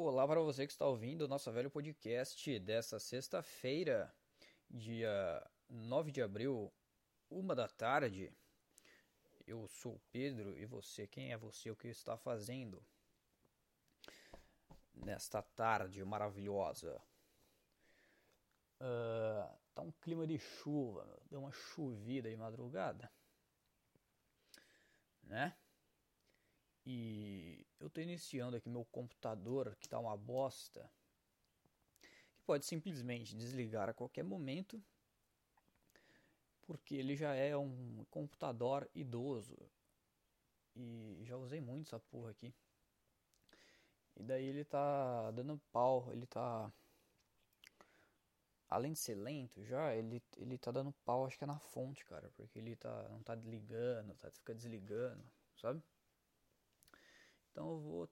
Olá para você que está ouvindo o nosso velho podcast dessa sexta-feira, dia 9 de abril, uma da tarde. Eu sou o Pedro e você, quem é você? O que está fazendo nesta tarde maravilhosa? Uh, tá um clima de chuva, deu uma chovida de madrugada, né? E eu estou iniciando aqui meu computador, que está uma bosta, que pode simplesmente desligar a qualquer momento, porque ele já é um computador idoso. E já usei muito essa porra aqui. E daí ele tá dando pau, ele tá além de ser lento já, ele, ele tá dando pau, acho que é na fonte, cara, porque ele tá não tá ligando, tá fica desligando, sabe? Então eu vou,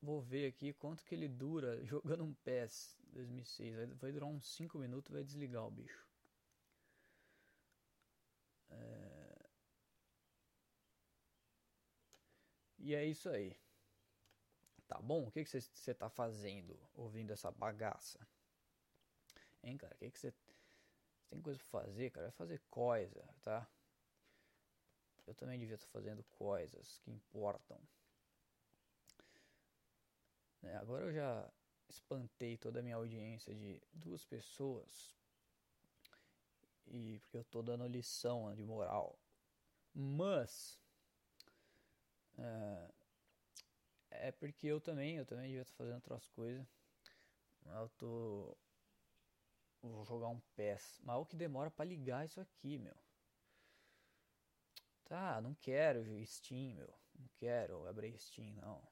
vou ver aqui quanto que ele dura jogando um PES 2006. Vai, durar uns 5 minutos vai desligar o bicho. É... E é isso aí. Tá bom? O que você que tá fazendo ouvindo essa bagaça? Hein, cara? O que você tem coisa pra fazer, cara? Vai fazer coisa, tá? Eu também devia estar fazendo coisas que importam. Né? Agora eu já espantei toda a minha audiência de duas pessoas. E porque eu tô dando lição de moral. Mas é, é porque eu também, eu também devia estar fazendo outras coisas. Eu tô vou jogar um PES. Mas o que demora para ligar isso aqui, meu. Tá, não quero Steam, meu. Não quero abrir Steam, não.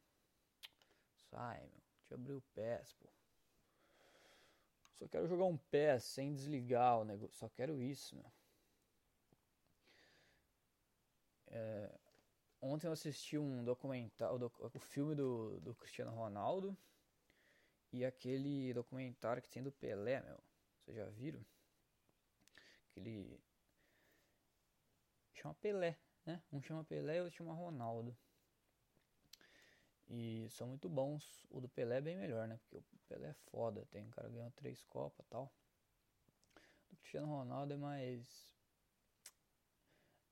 Sai, meu. Deixa eu abrir o PES, pô. Só quero jogar um PES sem desligar o negócio. Só quero isso, meu. É... Ontem eu assisti um documentário, o filme do, do Cristiano Ronaldo e aquele documentário que tem do Pelé, meu. Vocês já viram? Aquele. Chama Pelé, né? Um chama Pelé e outro chama Ronaldo. E são muito bons. O do Pelé é bem melhor, né? Porque o Pelé é foda. Tem um cara ganhou três copas tal. O Cristiano Ronaldo é mais.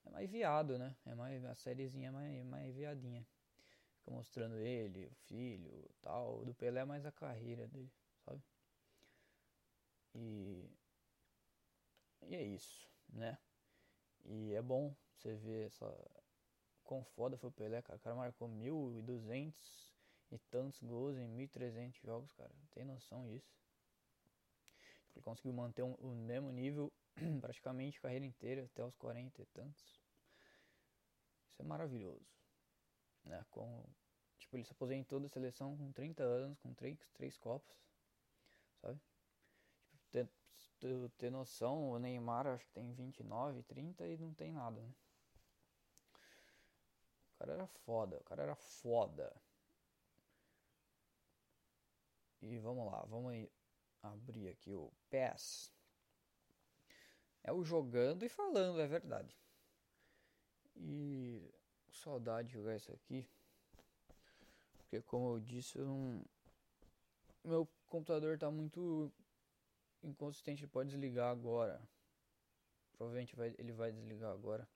É mais viado, né? É mais. A sériezinha é mais, mais viadinha. Fica mostrando ele, o filho tal. O do Pelé é mais a carreira dele, sabe? E. E é isso, né? E é bom você ver essa quão foda foi o Pelé, cara. O cara marcou 1.200 e tantos gols em 1.300 jogos, cara. Tem noção disso? Ele conseguiu manter um, o mesmo nível praticamente a carreira inteira, até os 40 e tantos. Isso é maravilhoso. Né? Com, tipo, ele se aposentou da seleção com 30 anos, com 3, 3 copos. Sabe? Tipo, ter, ter noção, o Neymar acho que tem 29, 30 e não tem nada, né? O cara era foda, o cara era foda. E vamos lá, vamos aí abrir aqui o PES. É o jogando e falando, é verdade. E saudade de jogar isso aqui. Porque como eu disse, eu não... meu computador está muito inconsistente, ele pode desligar agora. Provavelmente vai, ele vai desligar agora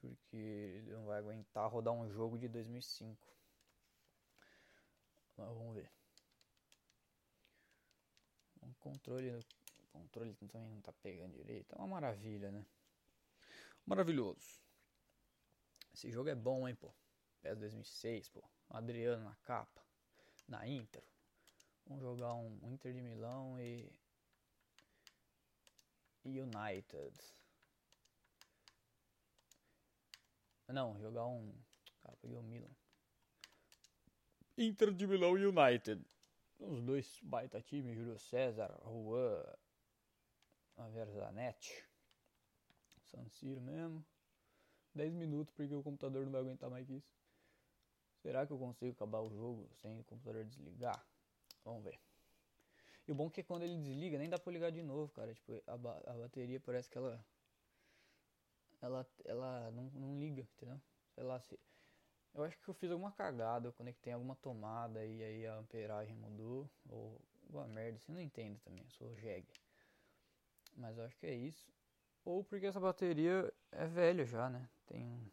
porque ele não vai aguentar rodar um jogo de 2005. Mas vamos ver. O controle, o controle também não tá pegando direito. É uma maravilha, né? Maravilhoso. Esse jogo é bom, hein, pô. PES 2006, pô. Adriano na capa. Na Inter. Vamos jogar um Inter de Milão e. E United. Não, jogar um. Cara, peguei o Milan. Inter de Milão e United. Os dois baita times, Júlio César, Juan, a Verzanetti. San Siro mesmo. 10 minutos porque o computador não vai aguentar mais que isso. Será que eu consigo acabar o jogo sem o computador desligar? Vamos ver. E o bom é que quando ele desliga, nem dá pra ligar de novo, cara. Tipo, a, ba a bateria parece que ela ela, ela não, não liga, entendeu? Sei lá se. Eu acho que eu fiz alguma cagada, eu conectei alguma tomada e aí a amperagem mudou. Ou alguma merda, assim, não entendo também, eu sou jegue. Mas eu acho que é isso. Ou porque essa bateria é velha já, né? Tem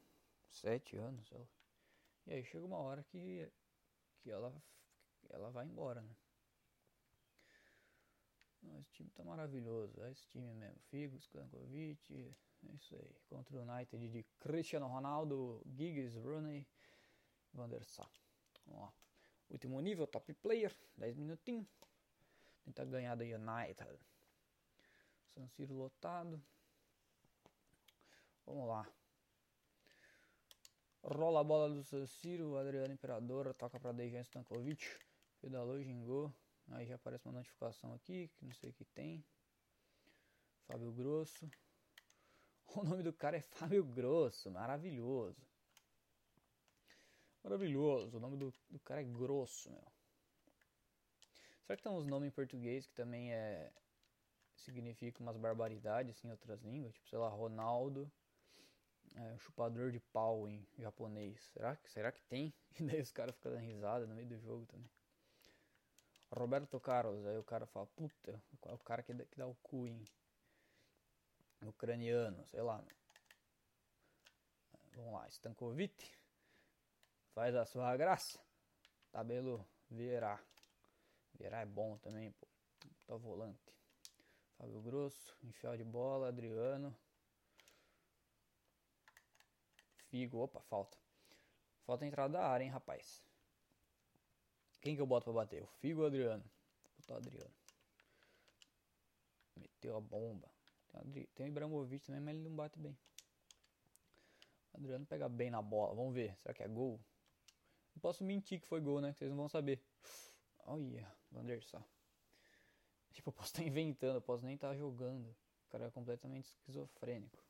7 anos. E aí chega uma hora que, que ela, ela vai embora, né? esse time tá maravilhoso, é esse time mesmo. Figo, Skankovic, é isso aí. Contra o United de Cristiano Ronaldo, Giggs, Rooney, Van der Sar. Vamos lá. Último nível, top player, 10 minutinhos. Tentar ganhar da United. San Siro lotado. Vamos lá. Rola a bola do San Siro, Adriano Imperador, toca para Dejan Stankovic. Pedalou, gingou. Aí já aparece uma notificação aqui, que não sei o que tem. Fábio Grosso. O nome do cara é Fábio Grosso, maravilhoso. Maravilhoso, o nome do, do cara é Grosso, meu. Será que tem uns nomes em português que também é significa umas barbaridades assim, em outras línguas? Tipo, sei lá, Ronaldo, é, chupador de pau em japonês. Será que, será que tem? E daí os caras ficam dando risada no meio do jogo também. Roberto Carlos, aí o cara fala, puta, é o cara que dá, que dá o cu em ucraniano, sei lá. Vamos lá, Stankovic, faz a sua graça. Tabelo Vieira. Vieira é bom também, pô. Tá volante. Fábio Grosso, enfiar de bola, Adriano. Figo, opa, falta. Falta a entrada da área, hein, rapaz. Quem que eu boto pra bater? O Figo ou o Adriano? Vou botar o Adriano. Meteu a bomba. Tem, o Ibrahimovic também, mas ele não bate bem. Adriano pega bem na bola. Vamos ver. Será que é gol? Não posso mentir que foi gol, né? Que vocês não vão saber. Olha, Vandersar. Tipo, eu posso estar inventando, eu posso nem estar jogando. O cara é completamente esquizofrênico.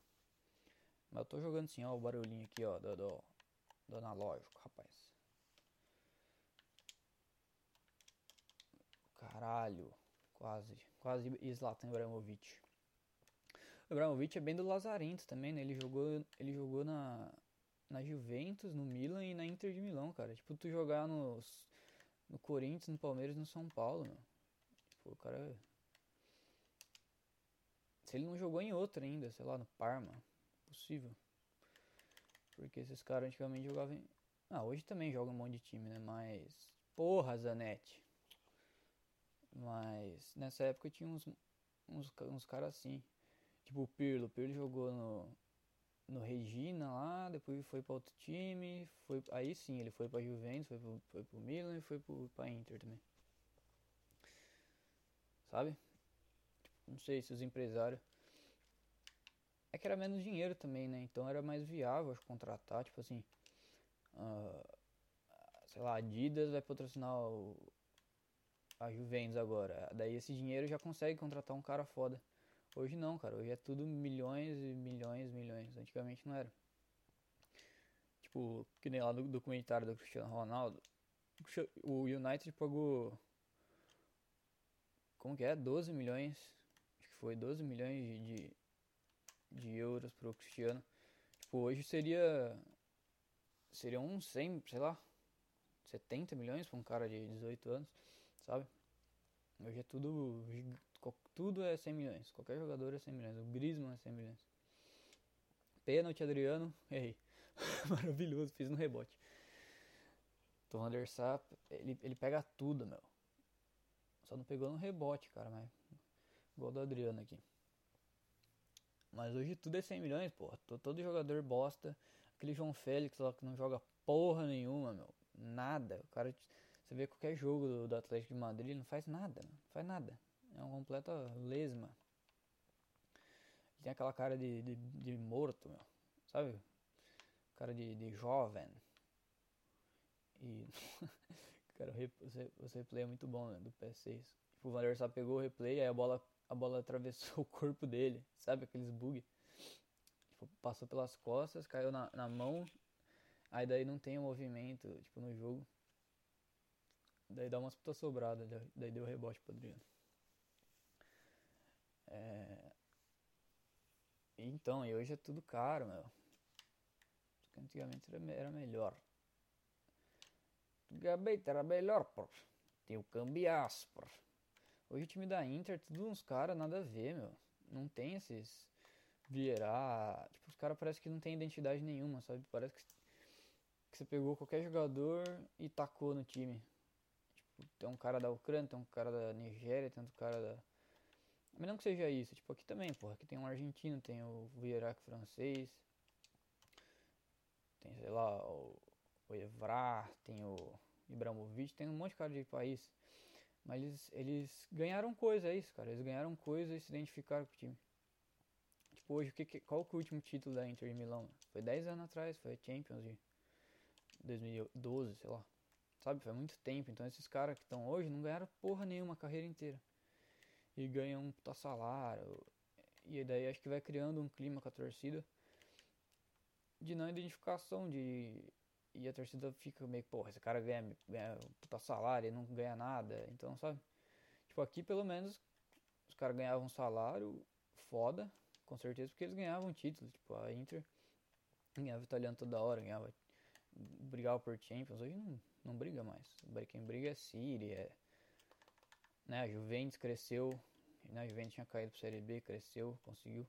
Mas eu tô jogando sim, ó, o barulhinho aqui, ó, do, do, do analógico, rapaz. Caralho. Quase. Quase Zlatan Ibrahimovic. O Ibrahimovic é bem do Lazarento também, né? Ele jogou, ele jogou na, na Juventus, no Milan e na Inter de Milão, cara. Tipo, tu jogar nos, no Corinthians, no Palmeiras no São Paulo, meu. Tipo, o cara... Se ele não jogou em outro ainda, sei lá, no Parma. Possível. Porque esses caras antigamente jogavam em... Ah, hoje também jogam um monte de time, né? Mas... Porra, Zanetti. Mas nessa época tinha uns, uns, uns caras assim. Tipo o Pirlo. O Pirlo jogou no, no Regina lá, depois foi para outro time. Foi, aí sim, ele foi para Juventus, foi pro, foi pro Milan e foi pro, pra Inter também. Sabe? Tipo, não sei se os empresários. É que era menos dinheiro também, né? Então era mais viável contratar, tipo assim. Uh, sei lá, Adidas vai patrocinar o, a Juventus agora. Daí esse dinheiro já consegue contratar um cara foda. Hoje não, cara. Hoje é tudo milhões e milhões, milhões. Antigamente não era. Tipo, que nem lá no documentário do Cristiano Ronaldo. O United pagou. Como que é? 12 milhões. Acho que foi 12 milhões de, de, de euros pro Cristiano. Tipo, hoje seria. Seria uns 100, sei lá. 70 milhões pra um cara de 18 anos sabe? Hoje é tudo. Tudo é 100 milhões. Qualquer jogador é 100 milhões. O Griezmann é 100 milhões. Pênalti, Adriano. Errei. Maravilhoso, fiz no rebote. Tom Andersap, ele, ele pega tudo, meu. Só não pegou no rebote, cara, mas. Igual do Adriano aqui. Mas hoje tudo é 100 milhões, porra. Todo jogador bosta. Aquele João Félix lá que não joga porra nenhuma, meu. Nada. O cara você vê qualquer jogo do, do Atlético de Madrid, ele não faz nada, não faz nada. É uma completa lesma. Ele tem aquela cara de, de, de morto, meu. Sabe? Cara de, de jovem. E. cara, você, você replay é muito bom, né? Do PS6. Tipo, o Van der Sar pegou o replay, aí a bola, a bola atravessou o corpo dele. Sabe? Aqueles bug. Tipo, passou pelas costas, caiu na, na mão. Aí daí não tem o movimento, tipo, no jogo. Daí dá umas puta sobrada, daí deu rebote pro Adriano. É... Então, e hoje é tudo caro, meu. Antigamente era, era melhor. antigamente era melhor, pô. Tem o cambiaço, pô. Hoje o time da Inter, tudo uns caras nada a ver, meu. Não tem esses Vieira. Tipo, os caras parece que não tem identidade nenhuma, sabe? Parece que, que você pegou qualquer jogador e tacou no time. Tipo, tem um cara da Ucrânia, tem um cara da Nigéria, tem outro cara da. Mas não que seja isso, tipo, aqui também, porra. Aqui tem um argentino, tem o Vieira francês. Tem, sei lá, o, o Evra, tem o Ibrahimovic, tem um monte de cara de país. Mas eles, eles ganharam coisa, é isso, cara. Eles ganharam coisa e se identificaram com o time. Tipo, hoje, que, qual que é o último título da Inter de Milão? Foi 10 anos atrás, foi Champions de 2012, sei lá. Sabe, foi muito tempo. Então esses caras que estão hoje não ganharam porra nenhuma a carreira inteira. E ganham um puta salário. E daí acho que vai criando um clima com a torcida de não identificação de e a torcida fica meio, porra, esse cara ganha, ganha puta salário e não ganha nada. Então, sabe? Tipo, aqui pelo menos os caras ganhavam um salário foda, com certeza, porque eles ganhavam títulos. Tipo, a Inter ganhava italiano toda hora, ganhava. brigava por Champions. Hoje não, não briga mais. Quem briga é City, é. Né, a Juventus cresceu. Né, a Juventus tinha caído pro Série B, cresceu, conseguiu.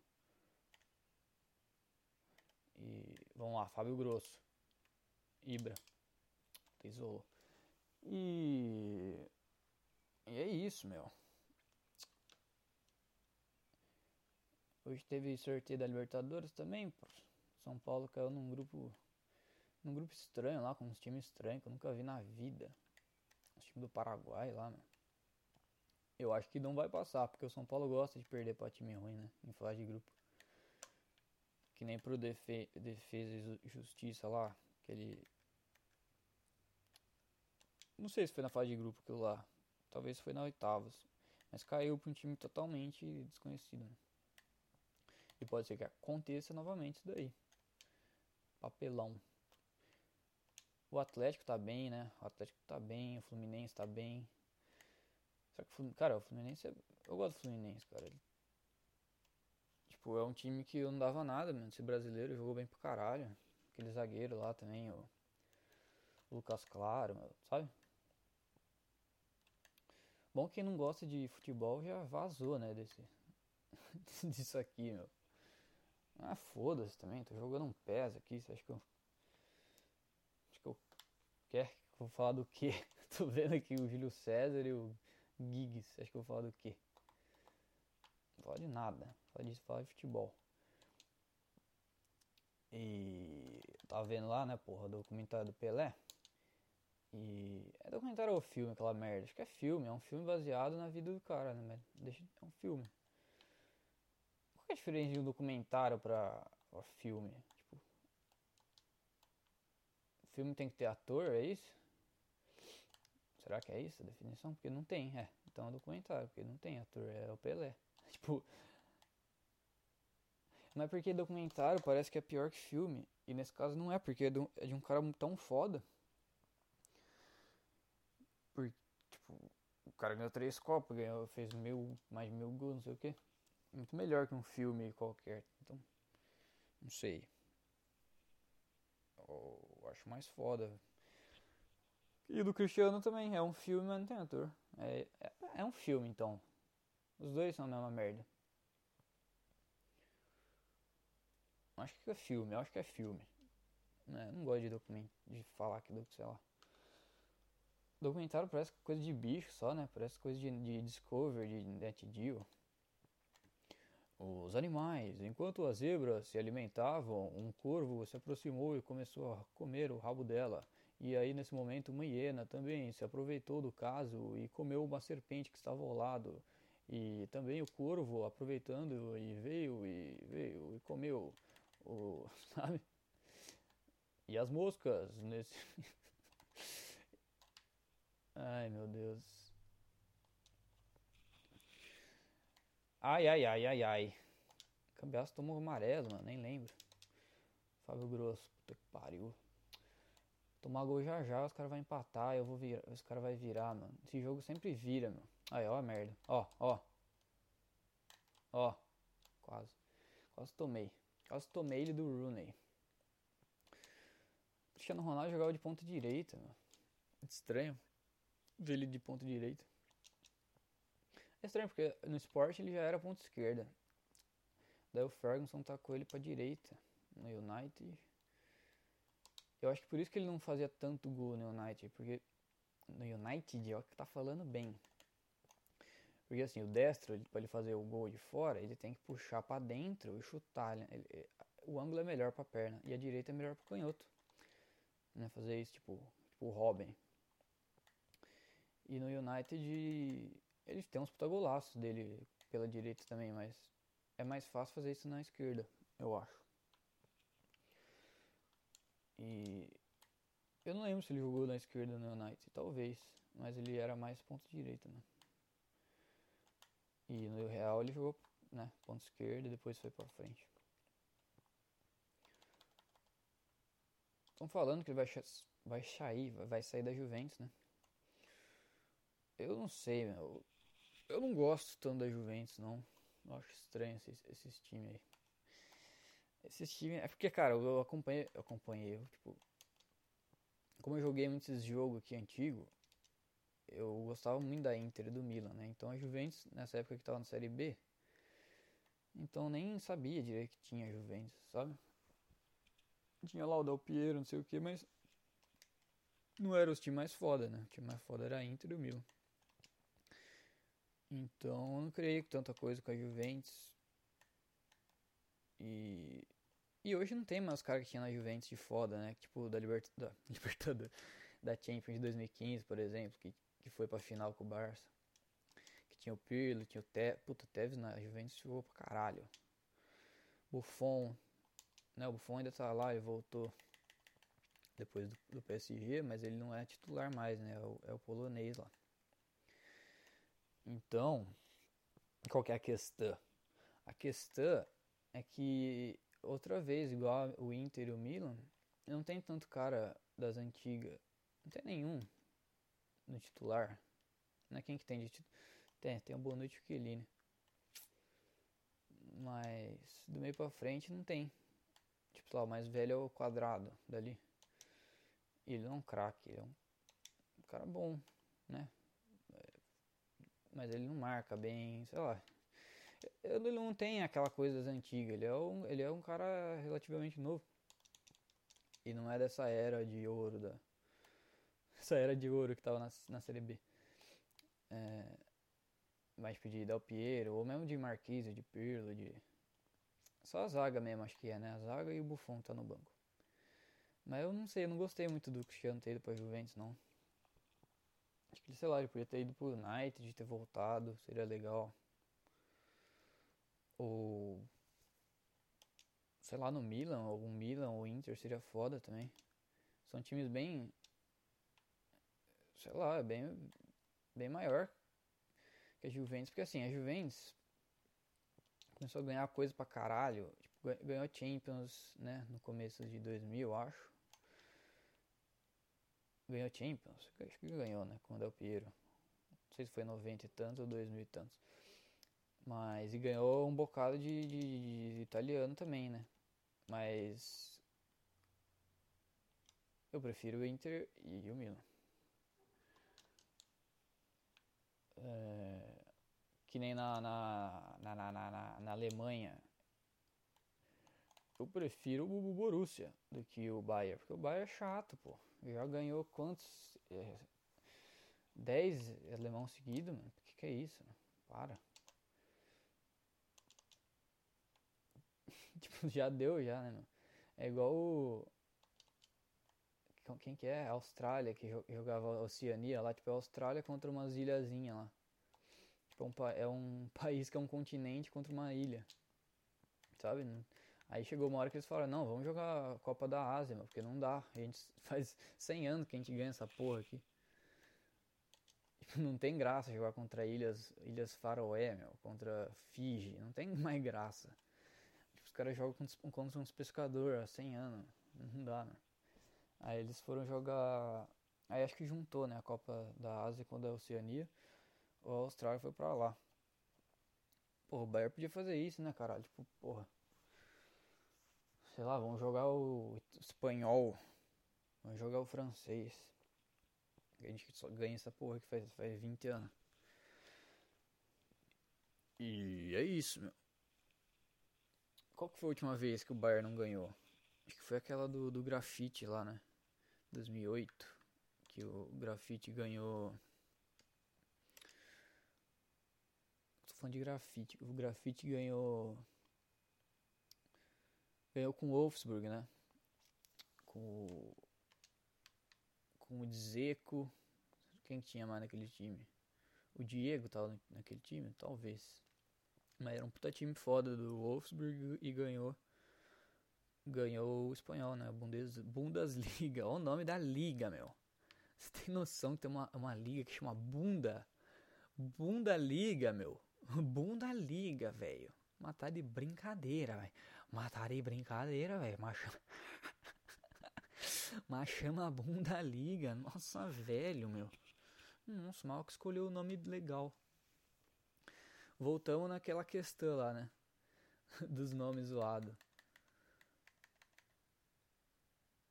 E vamos lá, Fábio Grosso. Ibra. Isolou. E. E é isso, meu. Hoje teve sorteio da Libertadores também. São Paulo caiu num grupo. Num grupo estranho lá, com uns times estranhos que eu nunca vi na vida. Os times do Paraguai lá, meu. Eu acho que não vai passar, porque o São Paulo gosta de perder pra time ruim, né? Em fase de grupo. Que nem pro Defe Defesa e Justiça lá. Aquele. Não sei se foi na fase de grupo aquilo lá. Talvez foi na oitavas. Mas caiu pra um time totalmente desconhecido, né? E pode ser que aconteça novamente isso daí. Papelão. O Atlético tá bem, né? O Atlético tá bem, o Fluminense tá bem. Só que, cara, o Fluminense é... Eu gosto do Fluminense, cara. Tipo, é um time que eu não dava nada, mano. Esse brasileiro jogou bem pro caralho. Aquele zagueiro lá também, o, Lucas Claro, sabe? Bom que quem não gosta de futebol já vazou, né, desse disso aqui, meu. Ah, foda-se também, tô jogando um PES aqui, você acha que eu. Acho que eu. Quer vou falar do quê? tô vendo aqui o Júlio César e o Giggs, você acha que eu vou falar do quê? Não fala de nada, fala disso, fala de futebol. E. Tava vendo lá, né, porra, o documentário do Pelé. E. É documentário ou filme, aquela merda? Acho que é filme, é um filme baseado na vida do cara, né? Deixa, é um filme é a diferença de um documentário pra, pra filme? Tipo, filme tem que ter ator, é isso? Será que é isso a definição? Porque não tem, é. Então é um documentário, porque não tem ator, é o Pelé. tipo. Mas porque documentário parece que é pior que filme. E nesse caso não é, porque é de um, é de cara tão foda. Porque, tipo, o cara ganhou três copas, ganhou, fez mil, mais mil gols, não sei o que muito melhor que um filme qualquer. Então, não sei. Eu acho mais foda. E do Cristiano também. É um filme, mas não tem ator. É, é, é um filme, então. Os dois são a mesma merda. Acho que é filme, acho que é filme. Né? Não gosto de documento, de falar que, sei lá. Documentário parece coisa de bicho só, né? Parece coisa de, de Discovery, de Net Geo. Os animais, enquanto a zebra se alimentavam, um corvo se aproximou e começou a comer o rabo dela. E aí, nesse momento, uma hiena também se aproveitou do caso e comeu uma serpente que estava ao lado. E também o corvo, aproveitando, e veio e veio e comeu o. sabe? E as moscas nesse. Ai meu Deus. Ai, ai, ai, ai, ai. Cambiaço tomou amarelo, mano, nem lembro. Fábio Grosso, puta que pariu. Tomar gol já já, os caras vão empatar, eu vou virar, os caras vão virar, mano. Esse jogo sempre vira, meu. Aí, ó a merda. Ó, ó. Ó. Quase. Quase tomei. Quase tomei ele do Rooney. Cristiano Ronaldo jogava de ponta direita, meu. Estranho ver ele de ponta direita. É estranho porque no esporte ele já era ponta esquerda. Daí o Ferguson tacou ele pra direita no United. Eu acho que por isso que ele não fazia tanto gol no United, porque no United, ó, que tá falando bem. Porque assim, o destro, para ele fazer o gol de fora, ele tem que puxar para dentro e chutar. Né? Ele, o ângulo é melhor para perna e a direita é melhor para canhoto. Né? Fazer isso tipo, tipo o Robin. E no United ele tem uns puta dele pela direita também, mas é mais fácil fazer isso na esquerda, eu acho. E eu não lembro se ele jogou na esquerda no United, talvez, mas ele era mais ponto direita, né? E no Real ele jogou, né, ponto esquerda e depois foi para frente. Estão falando que ele vai, vai sair, vai sair da Juventus, né? Eu não sei, meu. Eu não gosto tanto da Juventus, não. Eu acho estranho esses, esses times aí. Esses times. É porque, cara, eu acompanhei. Eu acompanhei, eu, tipo. Como eu joguei muitos jogos aqui antigo, eu gostava muito da Inter e do Milan, né? Então a Juventus, nessa época que tava na Série B, então nem sabia direito que tinha Juventus, sabe? Tinha lá o Del Piero, não sei o que, mas não era os times mais foda, né? O time mais foda era a Inter e o Milan. Então eu não criei tanta coisa com a Juventus. E, e hoje não tem mais os caras que tinha na Juventus de foda, né? Tipo da, Libert... da Libertadores, da Champions de 2015, por exemplo, que, que foi pra final com o Barça. Que tinha o Pirlo, tinha o Te... Puta, Tevez na Juventus jogou pra caralho. Buffon, né? O Buffon ainda tá lá e voltou depois do, do, PSG, mas ele não é titular mais, né? É o, é o polonês lá. Então, qual é a questão? A questão é que outra vez, igual o Inter e o Milan, não tem tanto cara das antigas. Não tem nenhum no titular. Não é quem que tem de titular. Tem, tem o Bonucci e o Chiellini. Mas do meio pra frente não tem. Tipo, lá, o mais velho é o quadrado dali. Ele não é um craque, ele é um cara bom, né? Mas ele não marca bem, sei lá. Ele não tem aquela coisa antiga, ele é um, ele é um cara relativamente novo. E não é dessa era de ouro da. Essa era de ouro que tava na, na Série B. É, mais de Del Piero, ou mesmo de Marquise, de Pirlo, de. Só a zaga mesmo, acho que é, né? A zaga e o Buffon tá no banco. Mas eu não sei, eu não gostei muito do Cristiano ter ido pra Juventus, não. Acho que, sei lá, ele podia ter ido pro United, ter voltado, seria legal. Ou. Sei lá, no Milan, algum Milan ou Inter seria foda também. São times bem. Sei lá, bem. Bem maior que a Juventus. Porque assim, a Juventus começou a ganhar coisa pra caralho. Tipo, ganhou Champions, né? No começo de 2000, acho ganhou Champions, acho que ganhou, né, com o Del Piero. Não sei se foi 90 e tantos ou 2000 e tantos. Mas e ganhou um bocado de, de, de italiano também, né? Mas eu prefiro o Inter e o Milan. É, que nem na na, na, na, na, na Alemanha. Eu prefiro o Borussia do que o Bayern, porque o Bayern é chato, pô. Já ganhou quantos? É, 10 alemão seguido, mano. O que, que é isso? Para. tipo, já deu já, né, mano? É igual o. Quem que é? A Austrália, que jogava a Oceania lá. Tipo, é a Austrália contra umas ilhazinhas lá. Tipo, é um, é um país que é um continente contra uma ilha. Sabe? Aí chegou uma hora que eles falaram, não, vamos jogar a Copa da Ásia, meu, porque não dá. A gente faz 100 anos que a gente ganha essa porra aqui. Tipo, não tem graça jogar contra ilhas, ilhas Faroé, meu, contra Fiji. Não tem mais graça. Caras jogam contra uns pescadores há 100 anos. Não dá, né? Aí eles foram jogar... Aí acho que juntou, né, a Copa da Ásia com a da Oceania. O Austrália foi pra lá. Porra, o Bayern podia fazer isso, né, caralho? Tipo, porra sei lá, vamos jogar o espanhol, vamos jogar o francês. A gente só ganha essa porra que faz, faz 20 anos. E é isso, meu. Qual que foi a última vez que o Bayern não ganhou? Acho que foi aquela do, do grafite lá, né? 2008. Que o grafite ganhou. Tô falando de grafite. O grafite ganhou. Ganhou com o Wolfsburg, né? Com o. Com o Dzeko. Quem tinha mais naquele time? O Diego tava naquele time? Talvez. Mas era um puta time foda do Wolfsburg e ganhou. Ganhou o espanhol, né? Bundes, Bundesliga. Olha o nome da liga, meu. Você tem noção que tem uma, uma liga que chama Bunda? Bundesliga, meu. Bundesliga, velho. Matar de brincadeira, velho. Matar de brincadeira, velho. Mas chama... Mas chama Bundesliga. Nossa, velho, meu. Nossa, mal que escolheu o nome legal voltamos naquela questão lá, né? Dos nomes zoados.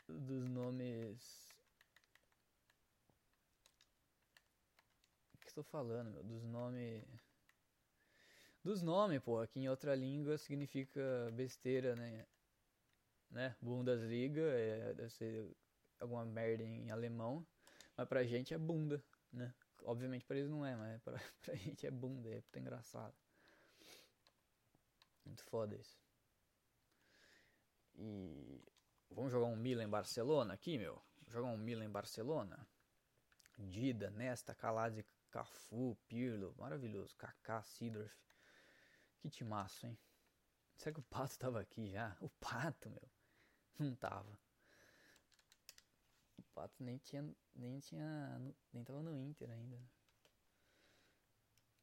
Dos nomes. O que estou falando, meu? Dos nomes. Dos nomes, pô, que em outra língua significa besteira, né? Né? Bundesliga, é, deve ser alguma merda em alemão, mas pra gente é bunda, né? Obviamente para eles não é, mas pra, pra gente é bunda, é puta engraçado. Muito foda isso. E vamos jogar um Milan em Barcelona aqui, meu? Jogar um Milan em Barcelona. Dida, Nesta, Calazzi, Cafu, Pirlo, maravilhoso. Kaká, Sidorf. Que timaço, hein? Será que o Pato tava aqui já? O Pato, meu. Não tava. Pato nem tinha. Nem tinha. Nem tava no Inter ainda.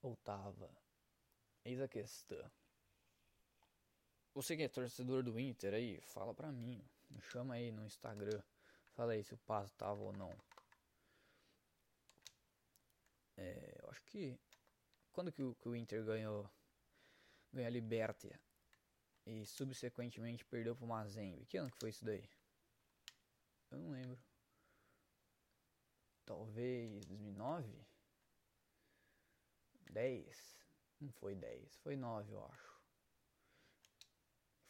Ou tava. Eis a questão. Você que é torcedor do Inter aí, fala pra mim. Me chama aí no Instagram. Fala aí se o Pato tava ou não. É, eu acho que. Quando que o, que o Inter ganhou. Ganhou a Libertia. E subsequentemente perdeu pro Mazembe. Que ano que foi isso daí? Eu não lembro talvez 2009? 10? Não foi 10, foi 9 eu acho.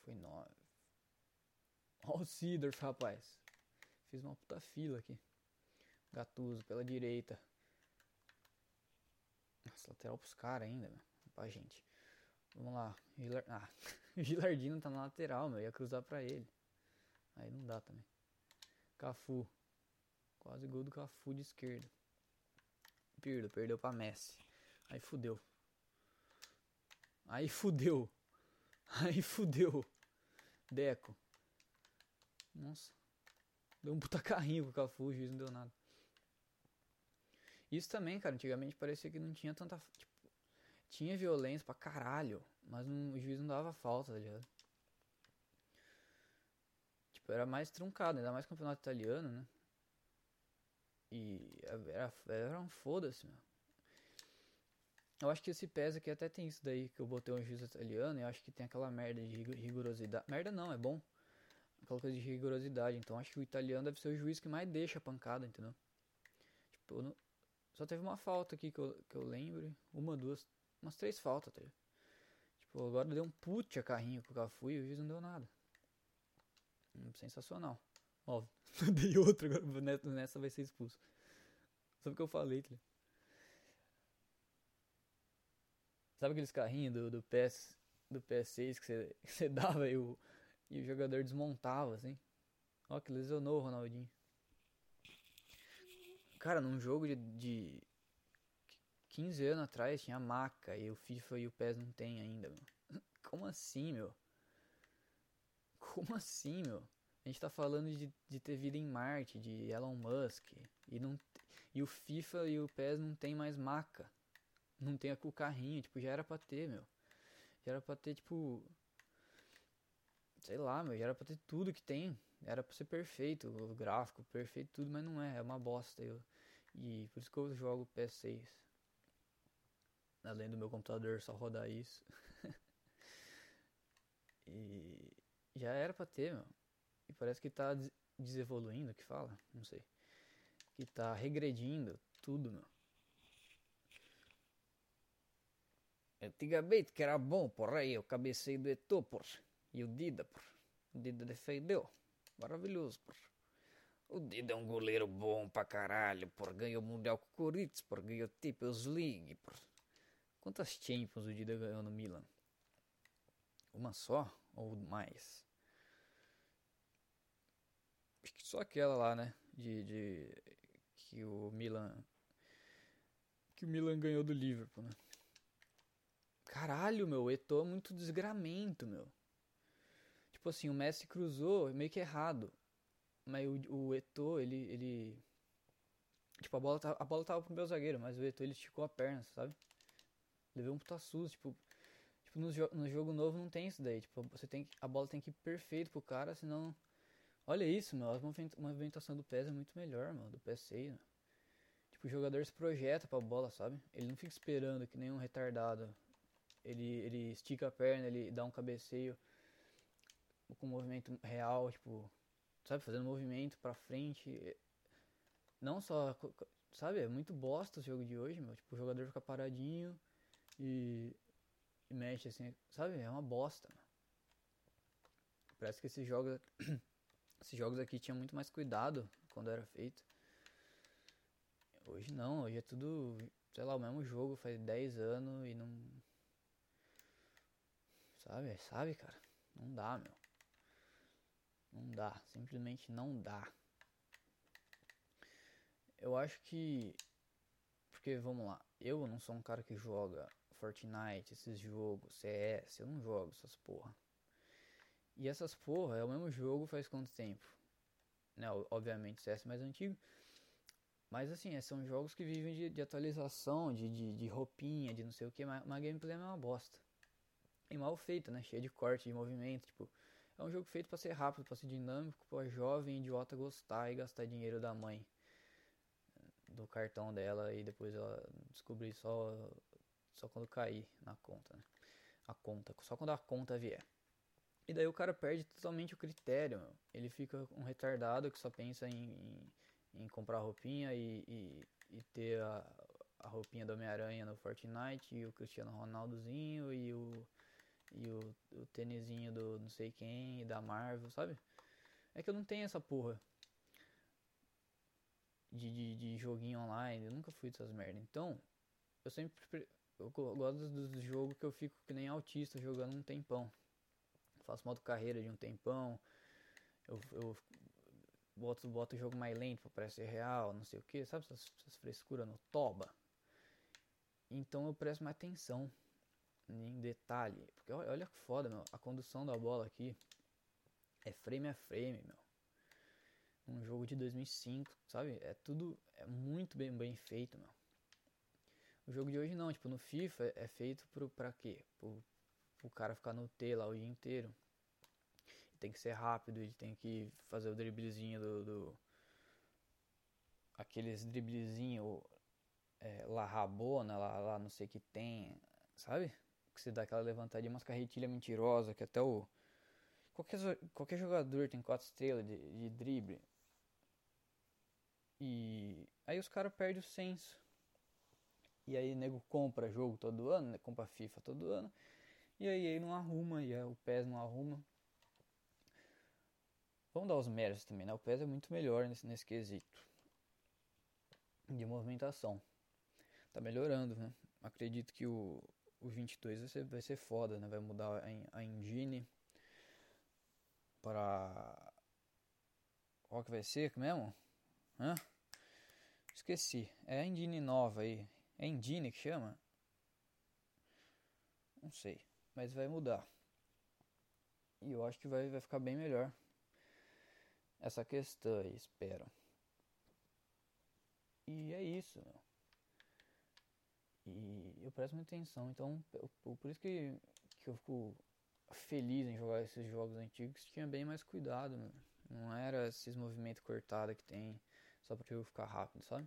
Foi 9. Olha o Sidorf, rapaz. Fiz uma puta fila aqui. Gatuso pela direita. Nossa, lateral pros caras ainda, meu. Pra gente. Vamos lá. Gilar... Ah, Gilardino tá na lateral, meu. Ia cruzar pra ele. Aí não dá também. Cafu. Quase gol do Cafu de esquerda. Pirlo, perdeu pra Messi. Aí fudeu. Aí fudeu. Aí fudeu. Deco. Nossa. Deu um puta carrinho com o Cafu, o juiz não deu nada. Isso também, cara, antigamente parecia que não tinha tanta. Tipo, tinha violência pra caralho, mas não, o juiz não dava falta, tá ligado? Tipo, era mais truncado, ainda mais campeonato italiano, né? E era, era um foda-se, meu. Eu acho que esse PES aqui até tem isso daí, que eu botei um juiz italiano, e acho que tem aquela merda de rigorosidade. Merda não, é bom. Aquela coisa de rigorosidade. Então acho que o italiano deve ser o juiz que mais deixa a pancada, entendeu? Tipo, não... só teve uma falta aqui que eu, que eu lembro. Uma, duas, umas três faltas, tá Tipo, agora deu um put a carrinho com o Cafu e o juiz não deu nada. Hum, sensacional. Óbvio. Dei outro, agora nessa vai ser expulso. Sabe o que eu falei, tá? Sabe aqueles carrinhos do, do PS do PS6 que você, que você dava e o, e o jogador desmontava, assim? Ó, que lesionou o Ronaldinho. Cara, num jogo de, de 15 anos atrás tinha maca e o FIFA e o PES não tem ainda, meu. Como assim, meu? Como assim, meu? A gente tá falando de, de ter vida em Marte, de Elon Musk. E, não, e o FIFA e o PES não tem mais maca. Não tem o carrinho, tipo, já era pra ter, meu. Já era pra ter, tipo. Sei lá, meu, já era pra ter tudo que tem. Era pra ser perfeito, o gráfico, perfeito, tudo, mas não é, é uma bosta. Eu, e por isso que eu jogo PS6. Além do meu computador só rodar isso. e já era pra ter, meu. E parece que tá desevoluindo, que fala? Não sei. que tá regredindo tudo, meu. Antigamente que era bom, porra, aí eu cabecei do Eto'o, porra. E o Dida, porra. O Dida defendeu. Maravilhoso, porra. O Dida é um goleiro bom pra caralho, porra. Ganhou o Mundial com o Corinthians, porra. Ganhou Champions League, porra. Quantas Champions o Dida ganhou no Milan? Uma só ou mais? Acho que só aquela lá, né? De, de que o Milan que o Milan ganhou do Liverpool, né? Caralho, meu, o é muito desgramento, meu. Tipo assim, o Messi cruzou meio que errado. Mas o, o Eto'o, ele, ele... Tipo, a bola, tava, a bola tava pro meu zagueiro, mas o Eto'o, ele esticou a perna, sabe? Levei um puta susto, tipo... Tipo, no, jo no jogo novo não tem isso daí. Tipo, você tem que, a bola tem que ir perfeito pro cara, senão... Olha isso, meu. A movimentação do pés é muito melhor, meu. Do pé 6, Tipo, o jogador se projeta pra bola, sabe? Ele não fica esperando que nem um retardado ele, ele estica a perna, ele dá um cabeceio com movimento real, tipo, sabe, fazendo movimento pra frente. Não só, sabe, é muito bosta o jogo de hoje, meu. Tipo, o jogador fica paradinho e, e mexe assim, sabe, é uma bosta, meu. Parece que esses jogos, esses jogos aqui tinha muito mais cuidado quando era feito. Hoje não, hoje é tudo, sei lá, o mesmo jogo faz 10 anos e não Sabe? Sabe, cara? Não dá, meu. Não dá. Simplesmente não dá. Eu acho que. Porque, vamos lá. Eu não sou um cara que joga Fortnite, esses jogos, CS. Eu não jogo essas porra. E essas porra é o mesmo jogo faz quanto tempo? Né, obviamente, CS é mais antigo. Mas assim, é, são jogos que vivem de, de atualização, de, de, de, roupinha, de não sei o que, mas, mas a gameplay é uma bosta e mal feita, né? Cheia de corte, de movimento, tipo, é um jogo feito para ser rápido, para ser dinâmico, para jovem idiota gostar e gastar dinheiro da mãe do cartão dela e depois ela descobrir só só quando cair na conta, né? A conta, só quando a conta vier. E daí o cara perde totalmente o critério, meu. Ele fica um retardado que só pensa em, em, em comprar roupinha e, e, e ter a, a roupinha do Homem-Aranha no Fortnite e o Cristiano Ronaldozinho e o e o, o tênisinho do não sei quem e da Marvel, sabe? É que eu não tenho essa porra de, de, de joguinho online, eu nunca fui dessas merda. Então, eu sempre eu gosto dos jogos que eu fico que nem autista jogando um tempão. Faço modo carreira de um tempão. Eu, eu boto, boto o jogo mais lento pra parecer real, não sei o que, sabe? Essas, essas frescuras no toba. Então eu presto mais atenção em detalhe. Porque olha que foda, meu. A condução da bola aqui é frame a frame, meu. Um jogo de 2005, sabe? É tudo é muito bem, bem feito, meu. O jogo de hoje não, tipo, no FIFA é feito pro, pra quê? Pro, pro cara ficar no T lá o dia inteiro. Tem que ser rápido, ele tem que fazer o driblezinho do. do aqueles driblezinho é, lá rabona, lá, lá não sei que tem, sabe? que você dá aquela levantadinha, umas carretilhas mentirosas, que até o. Qualquer, qualquer jogador tem quatro estrelas de, de drible. E aí os caras perdem o senso. E aí nego compra jogo todo ano, né? compra FIFA todo ano. E aí ele não arruma, e o PES não arruma. Vamos dar os méritos também, né? O PES é muito melhor nesse, nesse quesito de movimentação. Tá melhorando, né? Acredito que o, o 22 vai ser, vai ser foda, né? Vai mudar a, a engine para qual que vai ser mesmo? Hã? Esqueci. É a engine nova aí. É engine que chama? Não sei, mas vai mudar. E eu acho que vai, vai ficar bem melhor essa questão aí, espero. E é isso, meu. E eu presto muita atenção, então eu, por isso que, que eu fico feliz em jogar esses jogos antigos tinha bem mais cuidado, mano. Não era esses movimentos cortados que tem só pra eu ficar rápido, sabe?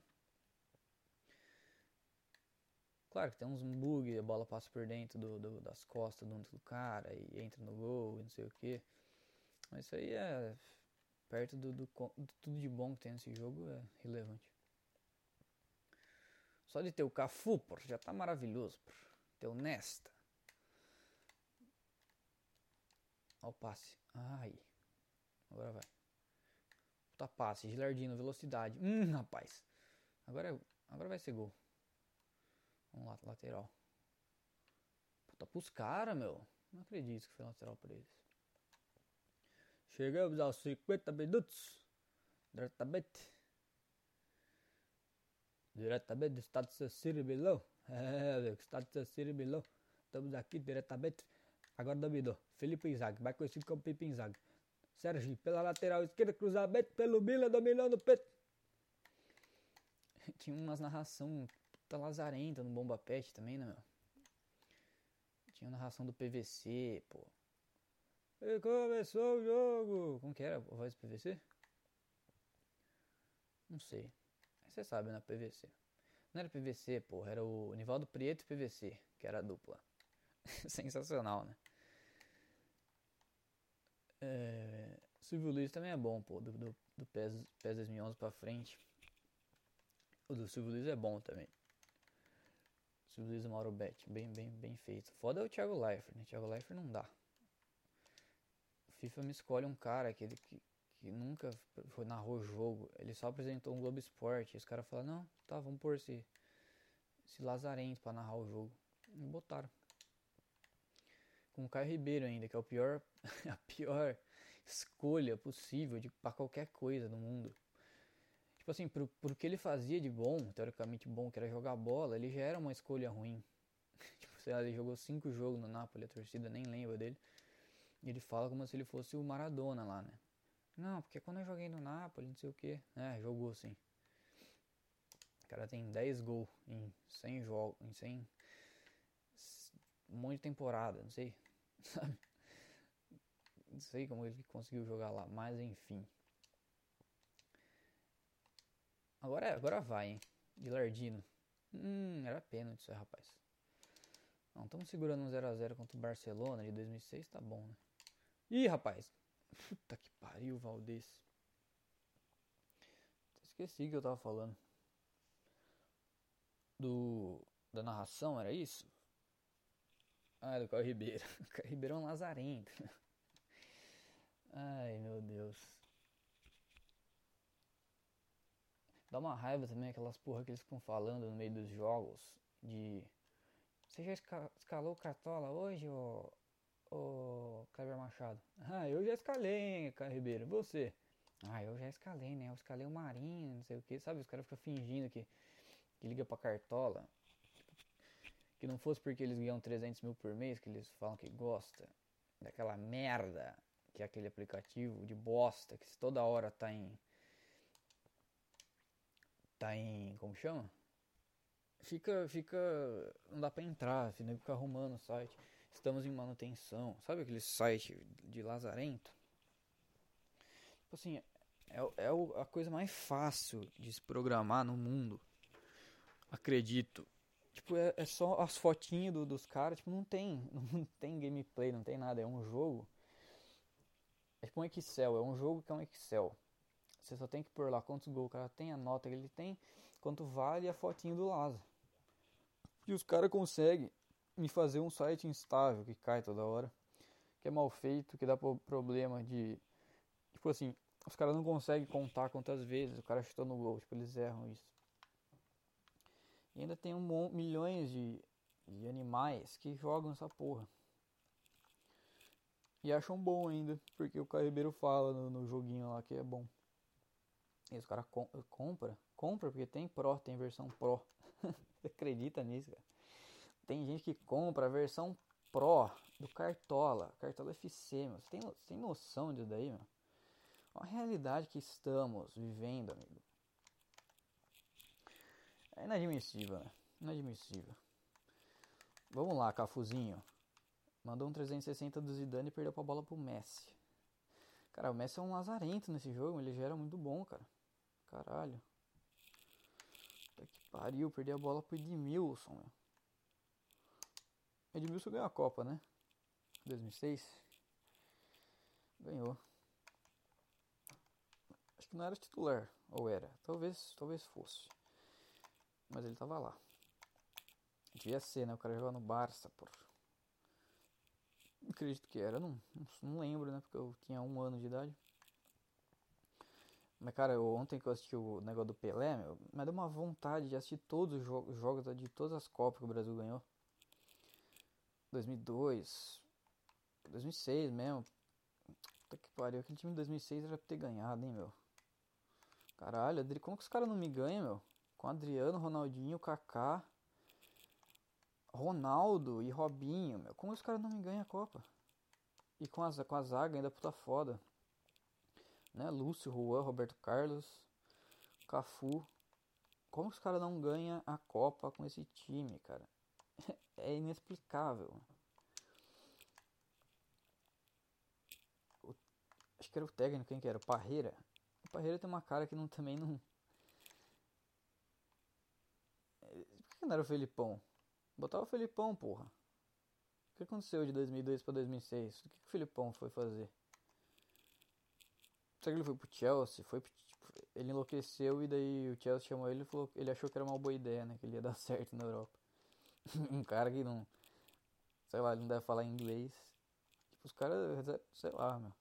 Claro que tem uns bugs, a bola passa por dentro do, do, das costas do, do cara e entra no gol e não sei o que. Mas isso aí é perto do, do, do tudo de bom que tem nesse jogo é relevante. Só de ter o Cafu, pô, já tá maravilhoso, pô. Ter o Nesta. Olha o passe. Ai. Agora vai. Puta passe. Gilardino, velocidade. Hum, rapaz. Agora, agora vai ser gol. Lá, lateral. Puta pros caras, meu. Não acredito que foi lateral pra eles. Chegamos aos 50 minutos. Diretamente. Diretamente do estado de Cecília Milão. É, estado de Cecília Milão. Estamos aqui diretamente. Agora dominou. Felipe Inzaghi, mais conhecido como Pipe Inzaghi. Sérgio, pela lateral esquerda, cruzamento pelo Milan, dominando o peito. Tinha umas narração puta lazarenta no Bomba Pet também, né, meu? Tinha narração do PVC, pô. E começou o jogo! Como que era a voz do PVC? Não sei. Você sabe, né? PVC. Não era PVC, pô. Era o Nivaldo Prieto e PVC, que era a dupla. Sensacional, né? É... Silvio Luiz também é bom, pô. Do, do, do PES, PES 2011 pra frente. O do Silvio Luiz é bom também. Silvio Luiz Mauro Betti. Bem, bem, bem feito. Foda é o Thiago Leifert, né? Thiago Leifert não dá. O FIFA me escolhe um cara que, que, que nunca narrou jogo. Ele só apresentou um Globo Esporte. E os caras falaram, não, tá, vamos pôr esse, esse Lazarento pra narrar o jogo. E botaram. Com o Caio Ribeiro ainda, que é o pior, a pior escolha possível pra qualquer coisa no mundo. Tipo assim, pro, que ele fazia de bom, teoricamente bom, que era jogar bola, ele já era uma escolha ruim. tipo, sei lá, ele jogou cinco jogos no Napoli, a torcida nem lembra dele. E ele fala como se ele fosse o Maradona lá, né? Não, porque quando eu joguei no Napoli, não sei o que. É, jogou sim. O cara tem 10 gols em 100 jogos, em 100 um monte de temporada, não sei, sabe? Não sei como ele conseguiu jogar lá, mas enfim. Agora, agora vai, hein? Gilardino. Hum, era pênalti isso aí, rapaz. Não, estamos segurando um 0x0 contra o Barcelona de 2006, tá bom, né? Ih, rapaz. Puta que pariu, Valdez. Esqueci que eu tava falando. Do. Da narração, era isso? Ah, do Caio Ribeiro. Caio Ribeiro é um lazarento. Ai, meu Deus. Dá uma raiva também aquelas porra que eles ficam falando no meio dos jogos. De. Você já escalou o Cartola hoje, ô. Ô. Kleber Machado? Ah, eu já escalei, hein, Caio Ribeiro. Você? Ah, eu já escalei, né? Eu escalei o Marinho, não sei o que. Sabe, os caras ficam fingindo que, que liga pra Cartola que não fosse porque eles ganham 300 mil por mês, que eles falam que gosta daquela merda que é aquele aplicativo de bosta que toda hora tá em. Tá em. como chama? Fica. fica. não dá pra entrar, fica arrumando o site. Estamos em manutenção. Sabe aquele site de Lazarento? Tipo assim, é, é a coisa mais fácil de se programar no mundo. Acredito. Tipo, é, é só as fotinhas do, dos caras, tipo, não tem, não tem gameplay, não tem nada, é um jogo. É tipo um Excel, é um jogo que é um Excel. Você só tem que pôr lá quantos gols o cara tem, a nota que ele tem, quanto vale a fotinho do Laza. E os caras conseguem me fazer um site instável que cai toda hora, que é mal feito, que dá problema de. Tipo assim, os caras não conseguem contar quantas vezes o cara chutou no gol, tipo, eles erram isso. E ainda tem um, milhões de, de animais que jogam essa porra. E acham bom ainda, porque o Caio Ribeiro fala no, no joguinho lá que é bom. E os caras com, compra, compra porque tem Pro, tem versão Pro. Acredita nisso, cara? Tem gente que compra a versão Pro do Cartola, Cartola FC, meu. Você tem, você tem noção disso daí, meu? Olha a realidade que estamos vivendo, amigo. É inadmissível, né? Inadmissível. Vamos lá, Cafuzinho. Mandou um 360 do Zidane e perdeu a bola pro Messi. Cara, o Messi é um lazarento nesse jogo, ele já era muito bom, cara. Caralho. Puta que pariu, perder a bola pro Edmilson, meu. Edmilson ganhou a Copa, né? 2006. Ganhou. Acho que não era titular, ou era? Talvez, talvez fosse. mas ele tava lá. Devia ser, né? O cara jogava no Barça, porra. Acredito que era, não, não lembro, né? Porque eu tinha um ano de idade. Mas, cara, eu, ontem que eu assisti o negócio do Pelé, meu, me deu uma vontade de assistir todos os jo jogos de todas as Copas que o Brasil ganhou. 2002, 2006 mesmo. Puta que pariu, aquele time de 2006 era pra ter ganhado, hein, meu. Caralho, como que os caras não me ganham, meu? Com Adriano, Ronaldinho, Kaká, Ronaldo e Robinho, meu. Como os caras não me ganham a Copa? E com a, com a zaga ainda puta foda. Né? Lúcio, Juan, Roberto Carlos, Cafu. Como os caras não ganham a Copa com esse time, cara? É inexplicável. O, acho que era o técnico, quem que era? O Parreira. O Parreira tem uma cara que não, também não. Por que não era o Felipão? Botava o Felipão, porra. O que aconteceu de 2002 para 2006? O que, que o Felipão foi fazer? Será que ele foi pro Chelsea? Foi pro, tipo, ele enlouqueceu e daí o Chelsea chamou ele e falou ele achou que era uma boa ideia, né? Que ele ia dar certo na Europa. um cara que não. Sei lá, ele não deve falar inglês. Tipo, os caras. Sei lá, meu.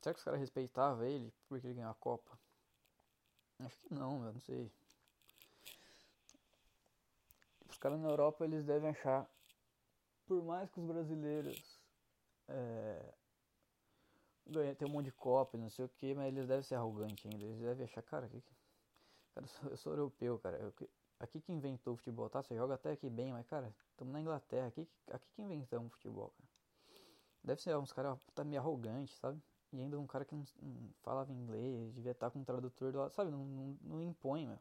Será que os caras respeitavam ele porque ele ganhou a Copa? Acho que não, meu, não sei. Os caras na Europa eles devem achar, por mais que os brasileiros é, tem um monte de Copa não sei o que, mas eles devem ser arrogantes ainda. Eles devem achar, cara, que, cara eu, sou, eu sou europeu, cara. Eu, aqui que inventou o futebol, tá? Você joga até aqui bem, mas cara, estamos na Inglaterra, aqui, aqui que inventamos o futebol, cara. Deve ser uns caras tá meio arrogantes, sabe? E ainda um cara que não, não falava inglês, devia estar com um tradutor do lado, sabe? Não, não, não impõe, meu.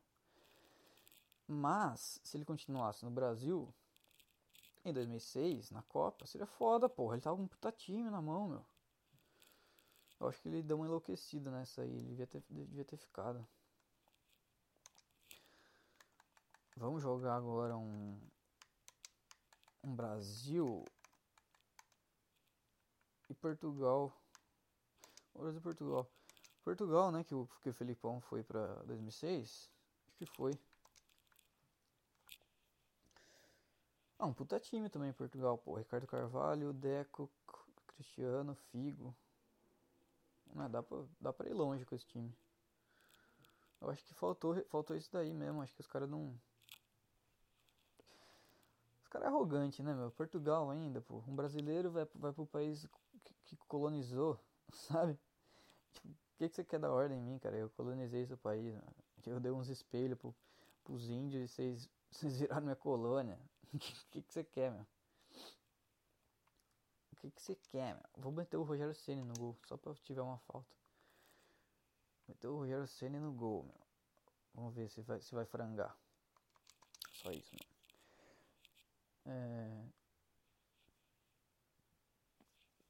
Mas, se ele continuasse no Brasil, em 2006, na Copa, seria foda, porra. Ele tava com um puta time na mão, meu. Eu acho que ele deu uma enlouquecida nessa aí. Ele devia ter, devia ter ficado. Vamos jogar agora um. Um Brasil e Portugal. Brasil e Portugal. Portugal, né? Que o, que o Felipão foi pra 2006. Acho que foi. Ah, um puta time também Portugal, pô. Ricardo Carvalho, Deco, Cristiano, Figo. Não, dá pra, dá pra ir longe com esse time. Eu acho que faltou, faltou isso daí mesmo. Acho que os caras não. Os caras é arrogante, né, meu? Portugal ainda, pô. Um brasileiro vai, vai pro país que, que colonizou, sabe? Tipo, o que, que você quer da ordem em mim, cara? Eu colonizei esse país. Mano. Eu dei uns espelhos pro, pros índios e vocês, vocês viraram minha colônia. O que, que você quer, meu? O que, que você quer, meu? Vou meter o Rogério Ceni no gol, só pra tiver uma falta. Meter o Rogério Ceni no gol, meu. Vamos ver se vai, se vai frangar. Só isso, meu. É...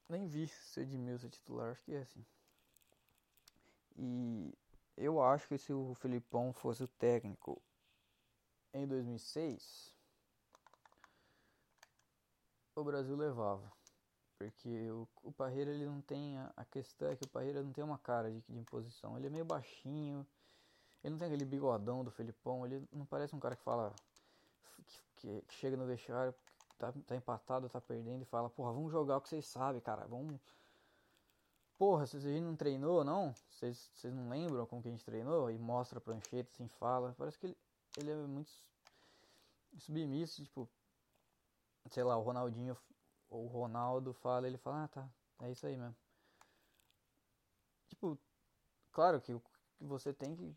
Nem vi se Edmilson é titular, acho que é assim. E eu acho que se o Felipão fosse o técnico em 2006, o Brasil levava. Porque o, o Parreira ele não tem. A, a, questão é que o Parreira não tem uma cara de, de imposição. Ele é meio baixinho. Ele não tem aquele bigodão do Felipão. Ele não parece um cara que fala. Que, que, que chega no vestiário, tá, tá empatado, tá perdendo e fala: Porra, vamos jogar o que vocês sabem, cara. Vamos. Porra, gente não treinou, não? Vocês, vocês não lembram como que a gente treinou? E mostra a prancheta, assim, fala. Parece que ele, ele é muito submisso, tipo, sei lá, o Ronaldinho o Ronaldo fala, ele fala, ah tá, é isso aí mesmo. Tipo, claro que você tem que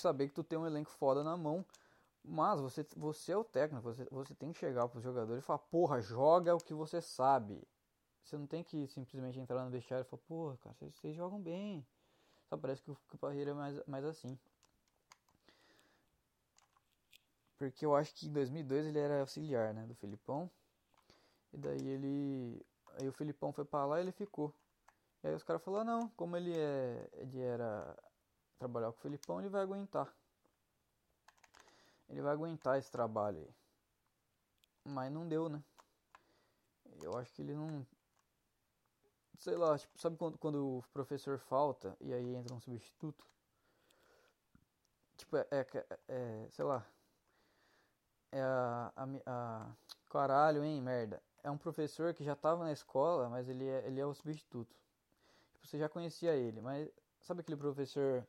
saber que tu tem um elenco foda na mão, mas você, você é o técnico, você, você tem que chegar pros jogadores e falar, porra, joga o que você sabe. Você não tem que simplesmente entrar no vestiário e falar, porra, cara, vocês, vocês jogam bem. Só parece que o, que o Parreira é mais, mais assim. Porque eu acho que em 2002 ele era auxiliar, né, do Filipão. E daí ele. Aí o Filipão foi pra lá e ele ficou. E aí os caras falaram, não, como ele é. Ele era. Trabalhar com o Filipão, ele vai aguentar. Ele vai aguentar esse trabalho aí. Mas não deu, né? Eu acho que ele não. Sei lá, tipo, sabe quando, quando o professor falta e aí entra um substituto? Tipo, é, é, é sei lá, é a, a, a. Caralho, hein, merda. É um professor que já tava na escola, mas ele é, ele é o substituto. Tipo, você já conhecia ele, mas sabe aquele professor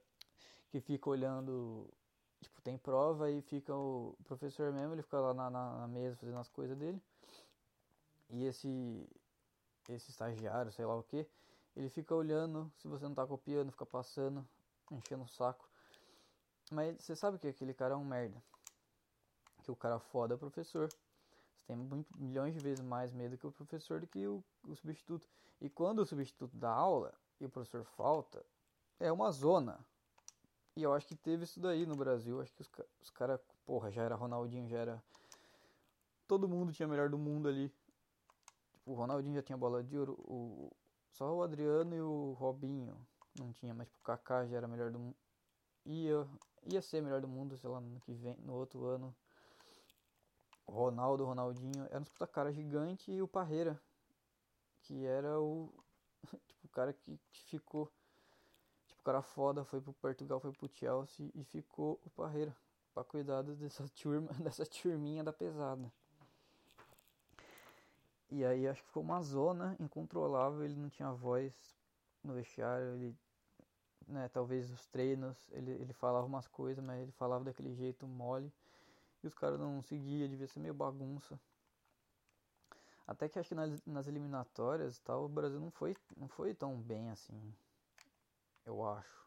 que fica olhando. Tipo, tem prova e fica o professor mesmo, ele fica lá na, na, na mesa fazendo as coisas dele. E esse. Esse estagiário, sei lá o que, ele fica olhando se você não tá copiando, fica passando, enchendo o saco. Mas você sabe que aquele cara é um merda. Que o cara foda é o professor. Tem muito, milhões de vezes mais medo que o professor do que o, o substituto. E quando o substituto dá aula e o professor falta, é uma zona. E eu acho que teve isso daí no Brasil. Acho que os, os caras, porra, já era Ronaldinho, já era. Todo mundo tinha melhor do mundo ali. Tipo, o Ronaldinho já tinha bola de ouro. O, só o Adriano e o Robinho não tinha, mas tipo, o Kaká já era melhor do mundo. Ia, ia ser melhor do mundo, sei lá, no que vem, no outro ano. Ronaldo, Ronaldinho, era um puta cara gigante e o Parreira, que era o tipo o cara que, que ficou tipo o cara foda, foi pro Portugal, foi pro Chelsea e ficou o Parreira para cuidar dessa turma, dessa turminha da pesada. E aí acho que ficou uma zona incontrolável, ele não tinha voz no vestiário, ele né, talvez os treinos, ele, ele falava umas coisas, mas ele falava daquele jeito mole. E os caras não seguiam, devia ser meio bagunça. Até que acho que nas, nas eliminatórias tal, o Brasil não foi, não foi tão bem assim. Eu acho.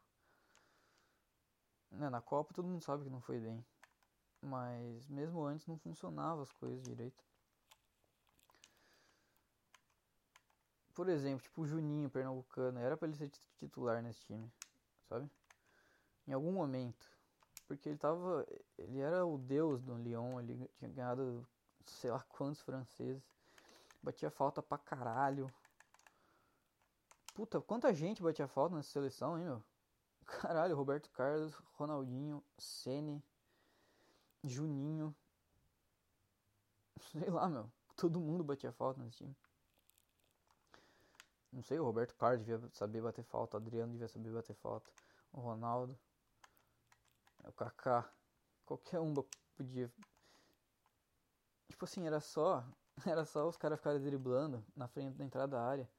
Né, na Copa todo mundo sabe que não foi bem. Mas mesmo antes não funcionava as coisas direito. Por exemplo, tipo o Juninho Pernambucano, era para ele ser titular nesse time, sabe? Em algum momento. Porque ele tava. Ele era o deus do Lyon, ele tinha ganhado sei lá quantos franceses. Batia falta pra caralho. Puta, quanta gente batia falta nessa seleção, hein, meu? Caralho, Roberto Carlos, Ronaldinho, Sene, Juninho. Sei lá, meu. Todo mundo batia falta nesse time. Não sei, o Roberto Carlos devia saber bater falta, o Adriano devia saber bater falta, o Ronaldo. O Kaká. Qualquer um podia. Tipo assim, era só. Era só os caras ficarem driblando na frente da entrada da área.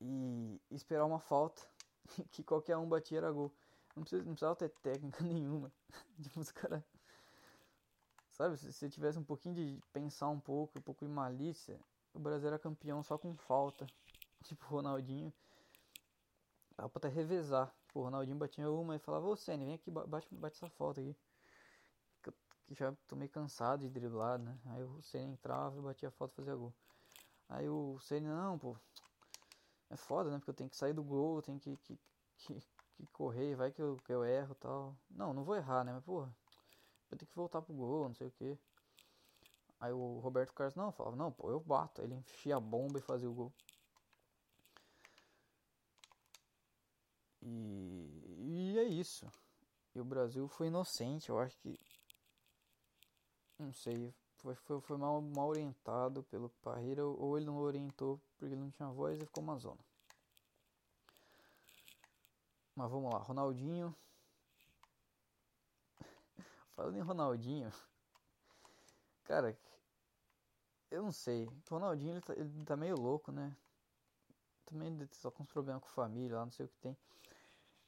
E esperar uma falta. Que qualquer um batia era gol. Não, não precisava ter técnica nenhuma. tipo, os caras. Sabe, se você tivesse um pouquinho de pensar um pouco, um pouco de malícia, o Brasil era campeão só com falta. Tipo, o Ronaldinho. Dava pra até revezar. O Ronaldinho batia uma e falava, ô Senna, vem aqui, bate, bate essa falta aqui. Que, que já tô meio cansado de driblar, né? Aí o Senna entrava batia a falta e fazia gol. Aí o Senna, não, pô. É foda, né? Porque eu tenho que sair do gol, eu tenho que, que, que, que correr, vai que eu, que eu erro tal. Não, não vou errar, né? Mas, porra, eu tenho que voltar pro gol, não sei o que. Aí o Roberto Carlos não falava, não, pô, eu bato. Ele enchia a bomba e fazia o gol. E, e é isso. E o Brasil foi inocente, eu acho que. Não sei, foi, foi, foi mal, mal orientado pelo Parreira, ou ele não orientou porque ele não tinha voz e ficou uma zona. Mas vamos lá, Ronaldinho. Falando em Ronaldinho, cara, eu não sei. O Ronaldinho ele tá, ele tá meio louco, né? Também só com uns problemas com família lá, não sei o que tem.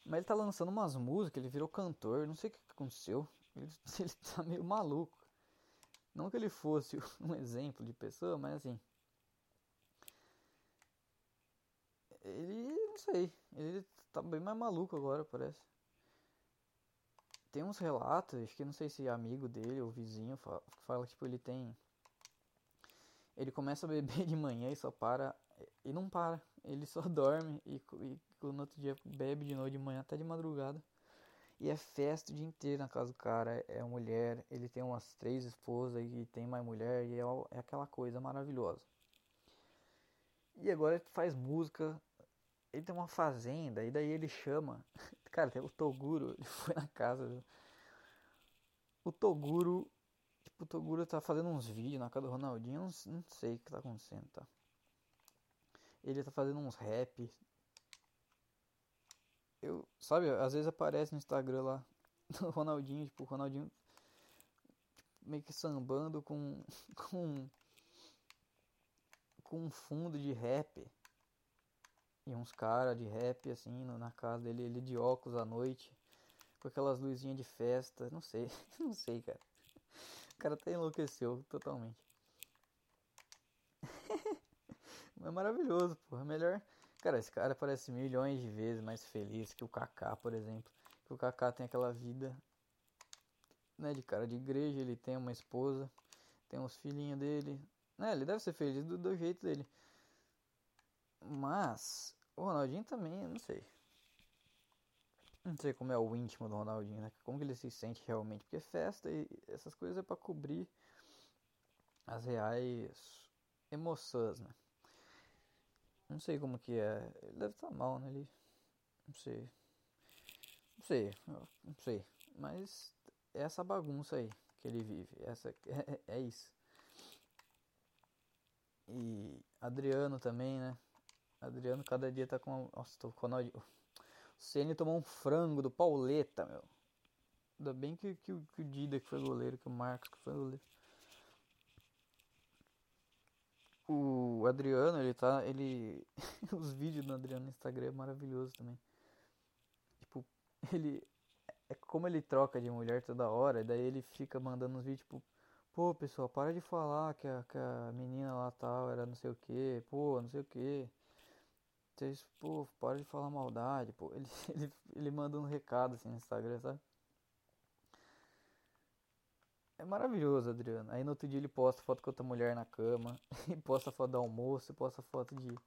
Mas ele tá lançando umas músicas, ele virou cantor, não sei o que aconteceu. Ele, ele tá meio maluco. Não que ele fosse um exemplo de pessoa, mas assim. Ele, não sei, ele tá bem mais maluco agora, parece. Tem uns relatos, que não sei se é amigo dele ou vizinho, fala, fala que tipo, ele tem. Ele começa a beber de manhã e só para. E não para. Ele só dorme e, e no outro dia bebe de noite de manhã até de madrugada. E é festa o dia inteiro na casa do cara. É mulher, ele tem umas três esposas e tem mais mulher. E é, é aquela coisa maravilhosa. E agora ele faz música. Ele tem uma fazenda. E daí ele chama. Cara, o Toguro. Ele foi na casa. O Toguro. Tipo, o Toguro tá fazendo uns vídeos na casa do Ronaldinho. Não, não sei o que tá acontecendo, tá? Ele tá fazendo uns rap eu, sabe, às vezes aparece no Instagram lá do Ronaldinho, tipo, o Ronaldinho meio que sambando com com com um fundo de rap e uns caras de rap assim na casa dele, ele de óculos à noite, com aquelas luzinhas de festa, não sei, não sei, cara. O cara até enlouqueceu totalmente. é maravilhoso, porra. Melhor. Cara, esse cara parece milhões de vezes mais feliz que o Kaká, por exemplo. Que o Kaká tem aquela vida, né, de cara de igreja, ele tem uma esposa, tem uns filhinhos dele. Né, ele deve ser feliz do, do jeito dele. Mas o Ronaldinho também, não sei. Não sei como é o íntimo do Ronaldinho, né? Como que ele se sente realmente. Porque festa e essas coisas é pra cobrir as reais emoções, né? Não sei como que é. Ele deve estar mal, né? Ele. Não sei. Não sei. Não sei. Mas é essa bagunça aí que ele vive. Essa, é, é isso. E Adriano também, né? Adriano cada dia tá com. Nossa, tô com O Ceni tomou um frango do Pauleta, meu. Ainda bem que, que, que o Dida que foi goleiro, que o Marcos que foi goleiro. O Adriano, ele tá. Ele. Os vídeos do Adriano no Instagram é maravilhoso também. Tipo, ele. É como ele troca de mulher toda hora, daí ele fica mandando uns vídeos, tipo. Pô, pessoal, para de falar que a, que a menina lá tal era não sei o que, pô, não sei o que vocês, pô, para de falar maldade, pô. Ele, ele, ele manda um recado assim no Instagram, sabe? É maravilhoso, Adriano. Aí no outro dia ele posta foto com outra mulher na cama, e posta foto do almoço, posta foto de.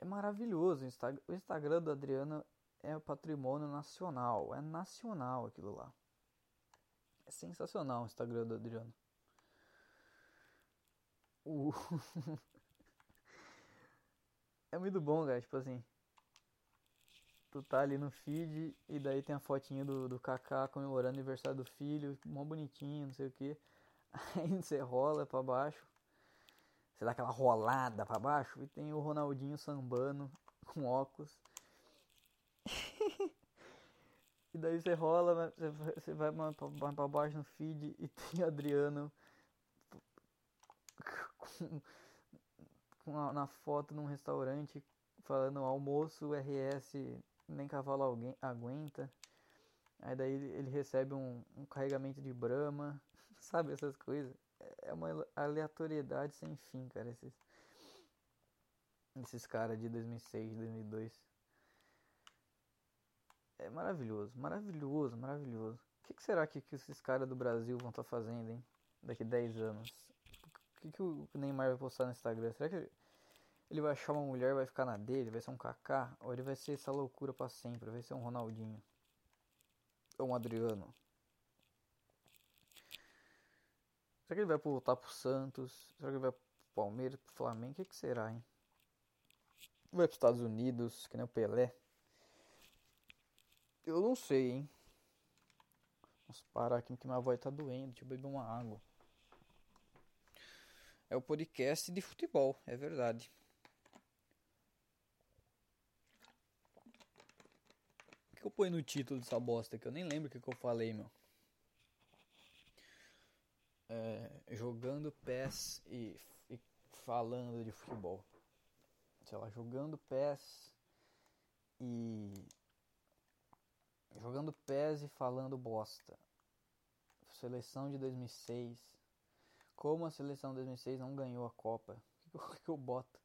É maravilhoso. O Instagram, do Adriano é patrimônio nacional. É nacional aquilo lá. É sensacional o Instagram do Adriano. O... é muito bom, cara. Tipo assim. Tu tá ali no feed e daí tem a fotinha do, do Kaká comemorando o aniversário do filho, mó bonitinho, não sei o que. Aí você rola pra baixo. Você dá aquela rolada pra baixo e tem o Ronaldinho sambando com óculos. e daí você rola, você vai pra baixo no feed e tem Adriano com na, na foto num restaurante falando almoço RS nem cavalo alguém aguenta. Aí daí ele recebe um, um carregamento de brama, sabe essas coisas. É, é uma aleatoriedade sem fim, cara, esses esses caras de 2006, 2002. É maravilhoso, maravilhoso, maravilhoso. O que, que será que, que esses caras do Brasil vão estar tá fazendo, hein? Daqui 10 anos que, que o Neymar vai postar no Instagram? Será que ele vai achar uma mulher vai ficar na dele? Vai ser um Kaká? Ou ele vai ser essa loucura para sempre? Vai ser um Ronaldinho? Ou um Adriano? Será que ele vai voltar pro Santos? Será que ele vai pro Palmeiras, pro Flamengo? O que, que será, hein? Vai pros Estados Unidos, que nem o Pelé? Eu não sei, hein? Vamos parar aqui que minha voz tá doendo. Deixa eu beber uma água é o podcast de futebol, é verdade. Que eu ponho no título dessa bosta que eu nem lembro o que, que eu falei, meu. É, jogando PES e, e falando de futebol. Sei lá, jogando PES e jogando PES e falando bosta. Seleção de 2006 como a seleção 2006 não ganhou a Copa, o que, que eu boto?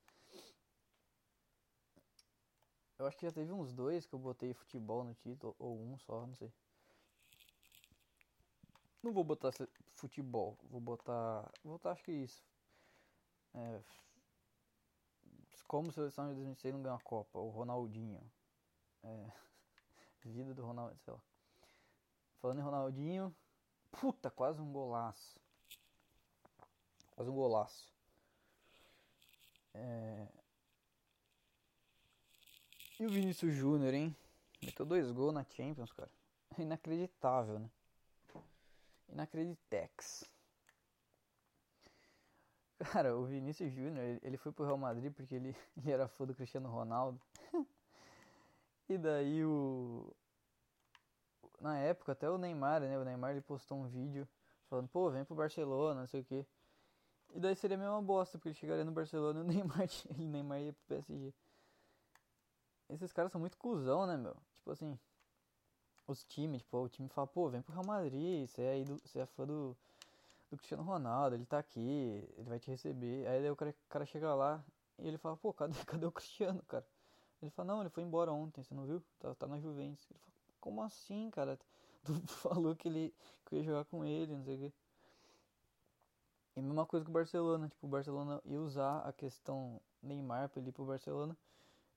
Eu acho que já teve uns dois que eu botei futebol no título, ou um só, não sei. Não vou botar futebol, vou botar. Vou botar acho que isso. É, como seleção de 2006 não ganhou a Copa, o Ronaldinho. É, vida do Ronaldinho, sei lá. Falando em Ronaldinho, puta, quase um golaço. Faz um golaço. É... E o Vinícius Júnior, hein? Meteu dois gols na Champions, cara. Inacreditável, né? Inacreditex. Cara, o Vinícius Júnior, ele foi pro Real Madrid porque ele, ele era fã do Cristiano Ronaldo. e daí o... Na época, até o Neymar, né? O Neymar ele postou um vídeo falando, pô, vem pro Barcelona, não sei o que. E daí seria a mesma bosta, porque ele chegaria no Barcelona e o Neymar, ele Neymar ia pro PSG. Esses caras são muito cuzão, né, meu? Tipo assim, os times, tipo, o time fala, pô, vem pro Real Madrid, você é, do, você é fã do, do Cristiano Ronaldo, ele tá aqui, ele vai te receber. Aí o cara, cara chega lá e ele fala, pô, cadê, cadê o Cristiano, cara? Ele fala, não, ele foi embora ontem, você não viu? Tá, tá na Juventus. Ele fala, como assim, cara? Tu falou que ele que ia jogar com ele, não sei o quê. E mesma coisa com o Barcelona, tipo, o Barcelona ia usar a questão Neymar pra ele ir pro Barcelona.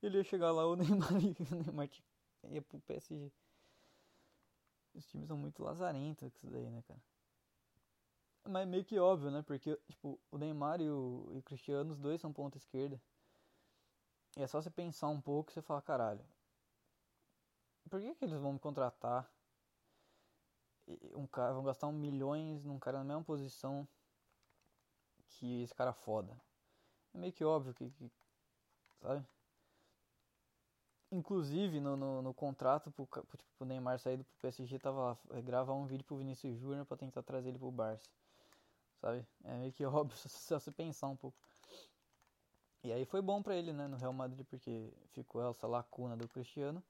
Ele ia chegar lá, o Neymar, o Neymar ia pro PSG. Os times são muito lazarentos com isso daí, né, cara? Mas meio que óbvio, né? Porque, tipo, o Neymar e o, e o Cristiano, os dois são ponta esquerda. E é só você pensar um pouco e você fala, caralho, por que, que eles vão me contratar? Um cara, vão gastar um milhões num cara na mesma posição que esse cara foda. É meio que óbvio que, que sabe? Inclusive no, no, no contrato pro, tipo, pro Neymar sair do PSG tava lá, é, gravar um vídeo pro Vinícius Júnior pra tentar trazer ele pro Barça. Sabe? É meio que óbvio se você pensar um pouco. E aí foi bom para ele, né, no Real Madrid, porque ficou essa lacuna do Cristiano.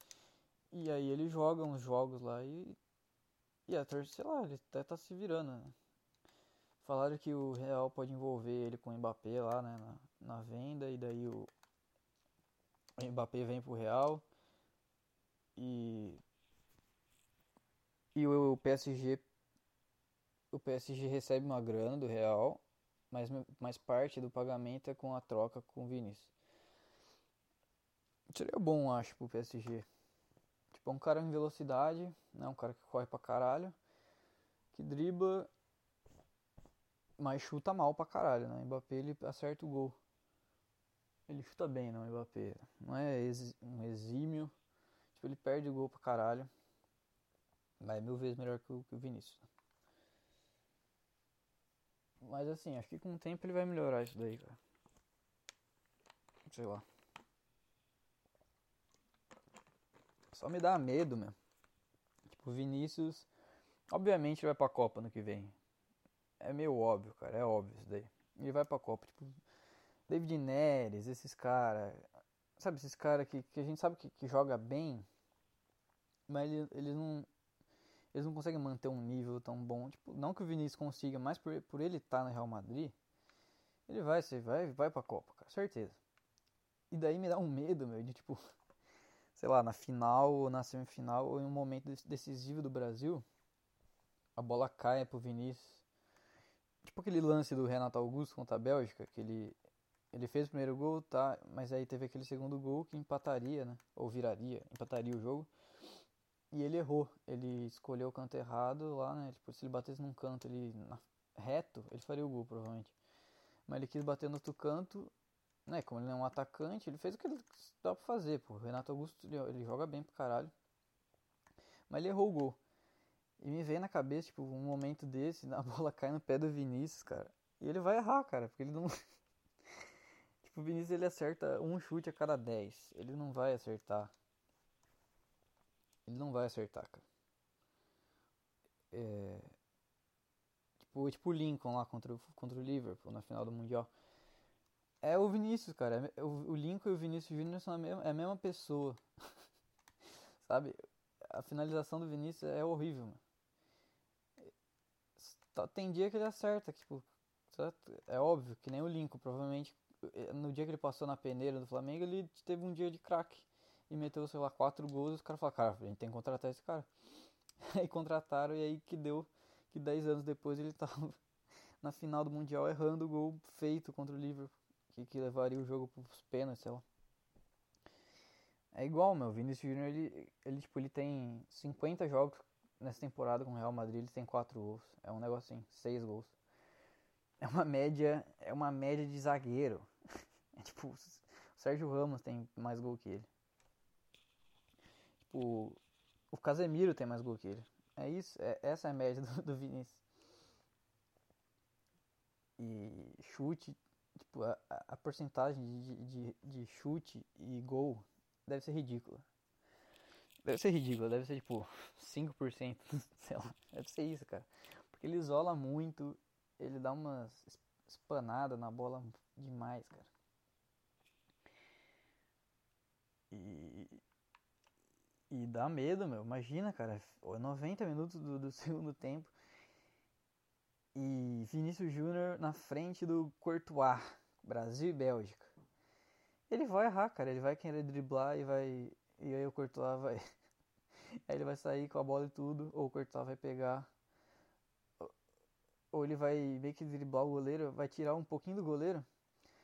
E aí ele joga uns jogos lá e. E até, sei lá, ele até tá se virando, né? Falaram que o Real pode envolver ele com o Mbappé lá, né, na, na venda, e daí o, o Mbappé vem pro Real. E. E o PSG. O PSG recebe uma grana do Real mas, mas parte do pagamento é com a troca com o Vinícius. Seria bom, acho, pro PSG. Tipo, um cara em velocidade, né? Um cara que corre pra caralho, que dribla, mas chuta mal pra caralho, né? O Mbappé ele acerta o gol. Ele chuta bem, não, o Mbappé. Não é um exímio. Tipo, ele perde o gol pra caralho. Mas é mil vezes melhor que o, que o Vinícius. Mas assim, acho que com o tempo ele vai melhorar isso daí, cara. Sei lá. Só me dá medo, meu. Tipo, Vinícius. Obviamente vai pra Copa no que vem. É meio óbvio, cara. É óbvio isso daí. Ele vai pra Copa. Tipo, David Neres, esses caras. Sabe, esses caras que, que a gente sabe que, que joga bem. Mas eles, eles não eles não conseguem manter um nível tão bom. Tipo, não que o Vinícius consiga, mas por, por ele estar tá no Real Madrid, ele vai, você vai, vai pra Copa, cara, certeza. E daí me dá um medo, meu, de tipo, sei lá, na final ou na semifinal ou em um momento decisivo do Brasil, a bola cai pro Vinícius. Tipo aquele lance do Renato Augusto contra a Bélgica, que ele, ele fez o primeiro gol, tá, mas aí teve aquele segundo gol que empataria, né, ou viraria, empataria o jogo. E ele errou. Ele escolheu o canto errado lá, né? Tipo, se ele batesse num canto ele na, reto, ele faria o gol, provavelmente. Mas ele quis bater no outro canto, né? Como ele não é um atacante, ele fez o que ele dá pra fazer, pô. O Renato Augusto, ele, ele joga bem pro caralho. Mas ele errou o gol. E me vem na cabeça, tipo, um momento desse, a bola cai no pé do Vinícius, cara. E ele vai errar, cara, porque ele não. Tipo, o Vinícius ele acerta um chute a cada 10. Ele não vai acertar ele não vai acertar, cara. É... Tipo, tipo o Lincoln lá contra o, contra o Liverpool na final do Mundial. É o Vinícius, cara. É, o, o Lincoln e o Vinícius Júnior são a mesma, é a mesma pessoa. Sabe? A finalização do Vinícius é horrível, mano. Tem dia que ele acerta, tipo, é óbvio, que nem o Lincoln, provavelmente no dia que ele passou na peneira do Flamengo, ele teve um dia de craque e meteu, sei lá, quatro gols. Os caras falaram, cara, a gente tem que contratar esse cara. aí contrataram e aí que deu que dez anos depois ele tava na final do Mundial errando o gol feito contra o Liverpool. Que, que levaria o jogo pros pênaltis, sei lá. É igual, meu. O Vinicius Júnior, ele, ele, tipo, ele tem 50 jogos nessa temporada com o Real Madrid, ele tem 4 gols. É um assim, 6 gols. É uma média, é uma média de zagueiro. Tipo, o Sérgio Ramos tem mais gol que ele. Tipo, o Casemiro tem mais gol que ele. É isso, é, essa é a média do, do Vinícius. E chute, tipo, a, a porcentagem de, de, de chute e gol deve ser ridícula. Deve ser ridícula, deve ser tipo 5%, sei lá, deve ser isso, cara. Porque ele isola muito, ele dá umas espanadas na bola demais, cara. E, e dá medo, meu. Imagina, cara. 90 minutos do, do segundo tempo. E Vinícius Júnior na frente do Courtois. Brasil e Bélgica. Ele vai errar, cara. Ele vai querer driblar e vai. E aí o Courtois vai. aí ele vai sair com a bola e tudo. Ou o Courtois vai pegar. Ou ele vai meio que driblar o goleiro. Vai tirar um pouquinho do goleiro.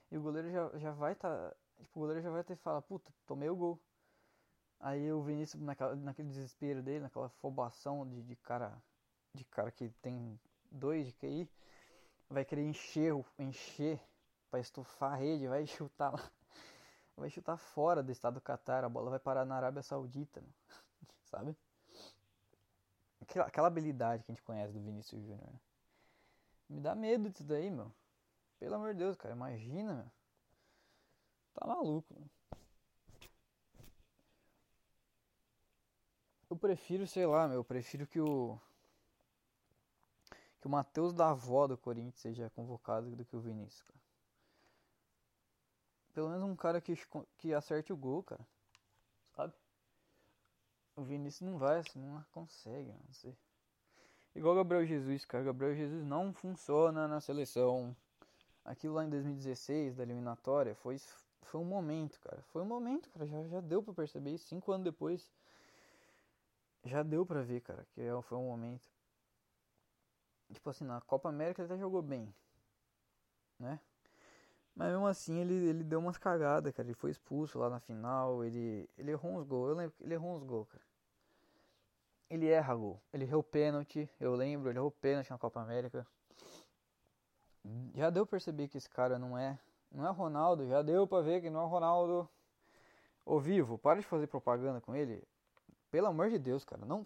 E o goleiro já, já vai tá. Tipo, o goleiro já vai ter falar, puta, tomei o gol. Aí o Vinícius, naquela, naquele desespero dele, naquela afobação de, de cara de cara que tem dois de QI, vai querer encher, encher para estufar a rede, vai chutar lá, vai chutar fora do estado do Catar, a bola vai parar na Arábia Saudita, sabe? Aquela, aquela, habilidade que a gente conhece do Vinícius Júnior. Né? Me dá medo disso daí, meu. Pelo amor de Deus, cara, imagina, meu. Tá maluco, meu. Eu prefiro, sei lá, meu, eu prefiro que o que o Matheus da avó do Corinthians seja convocado do que o Vinícius, cara. Pelo menos um cara que, que acerte o gol, cara. Sabe? O Vinícius não vai, assim, não consegue, não sei. Igual o Gabriel Jesus, cara. O Gabriel Jesus não funciona na seleção. Aquilo lá em 2016, da eliminatória, foi, foi um momento, cara. Foi um momento, cara. Já, já deu pra perceber isso. Cinco anos depois, já deu pra ver, cara, que é, foi um momento. Tipo assim, na Copa América ele até jogou bem, né? Mas mesmo assim ele, ele deu umas cagadas, cara. Ele foi expulso lá na final, ele, ele errou uns gols. Eu lembro que ele errou uns gols, cara. Ele erra gol. Ele errou pênalti, eu lembro, ele errou pênalti na Copa América. Já deu pra perceber que esse cara não é. Não é Ronaldo, já deu pra ver que não é Ronaldo. Ô vivo, para de fazer propaganda com ele. Pelo amor de Deus, cara. Não.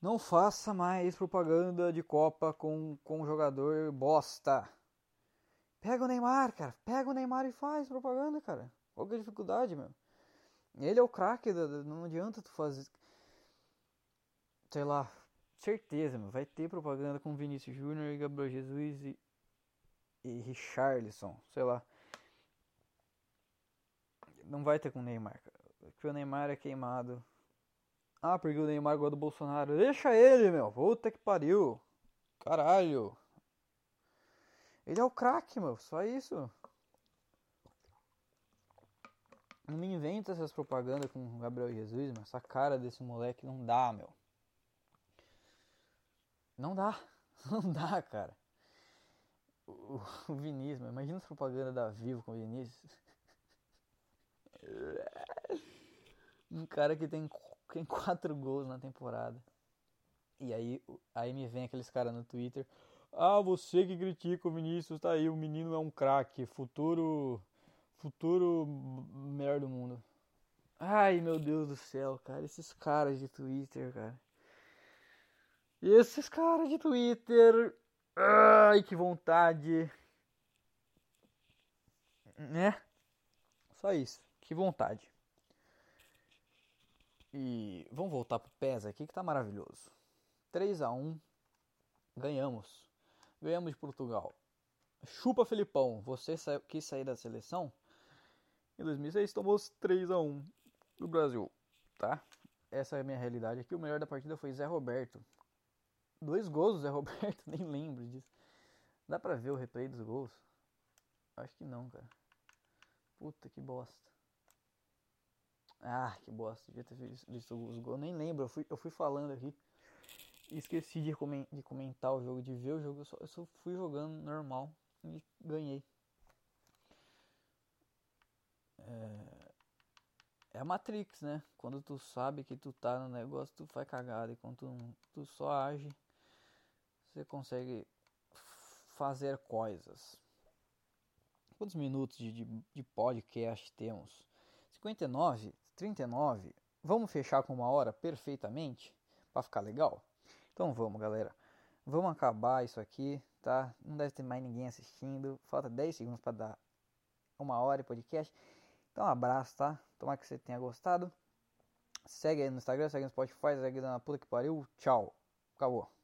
Não faça mais propaganda de Copa com, com jogador bosta. Pega o Neymar, cara. Pega o Neymar e faz propaganda, cara. Qual que é a dificuldade, meu? Ele é o craque, não adianta tu fazer. Sei lá, certeza, meu. Vai ter propaganda com Vinícius Júnior e Gabriel Jesus e, e Richarlison, sei lá. Não vai ter com o Neymar. Porque o Neymar é queimado. Ah, porque o Neymar gosta do Bolsonaro. Deixa ele, meu. Puta que pariu. Caralho. Ele é o craque, meu. Só isso. Não me inventa essas propagandas com o Gabriel Jesus, meu. Essa cara desse moleque não dá, meu. Não dá. Não dá, cara. O, o Vinícius, meu. Imagina as propagandas da Vivo com o Vinícius. Um cara que tem tem quatro gols na temporada. E aí, aí me vem aqueles caras no Twitter. Ah, você que critica o Vinícius, tá aí, o menino é um craque, futuro futuro melhor do mundo. Ai, meu Deus do céu, cara, esses caras de Twitter, cara. Esses caras de Twitter. Ai, que vontade. Né? Só isso. Que vontade. E vamos voltar pro PES aqui que tá maravilhoso. 3 a 1 ganhamos. Ganhamos de Portugal. Chupa Felipão, você sa quis sair da seleção? Em 2006 tomou 3 a 1 do Brasil, tá? Essa é a minha realidade aqui. O melhor da partida foi Zé Roberto. Dois gols do Zé Roberto, nem lembro disso. Dá pra ver o replay dos gols? Acho que não, cara. Puta que bosta. Ah, que bosta, devia ter visto os gols. Nem lembro, eu fui, eu fui falando aqui. Esqueci de, de comentar o jogo, de ver o jogo. Eu só, eu só fui jogando normal e ganhei. É, é a Matrix, né? Quando tu sabe que tu tá no negócio, tu faz cagada. E quando tu, tu só age, você consegue fazer coisas. Quantos minutos de, de, de podcast temos? 59, 39. Vamos fechar com uma hora perfeitamente para ficar legal? Então vamos, galera. Vamos acabar isso aqui, tá? Não deve ter mais ninguém assistindo. Falta 10 segundos para dar uma hora de podcast. Então, um abraço, tá? Tomara que você tenha gostado. Segue aí no Instagram, segue no Spotify, segue na puta que pariu. Tchau. Acabou.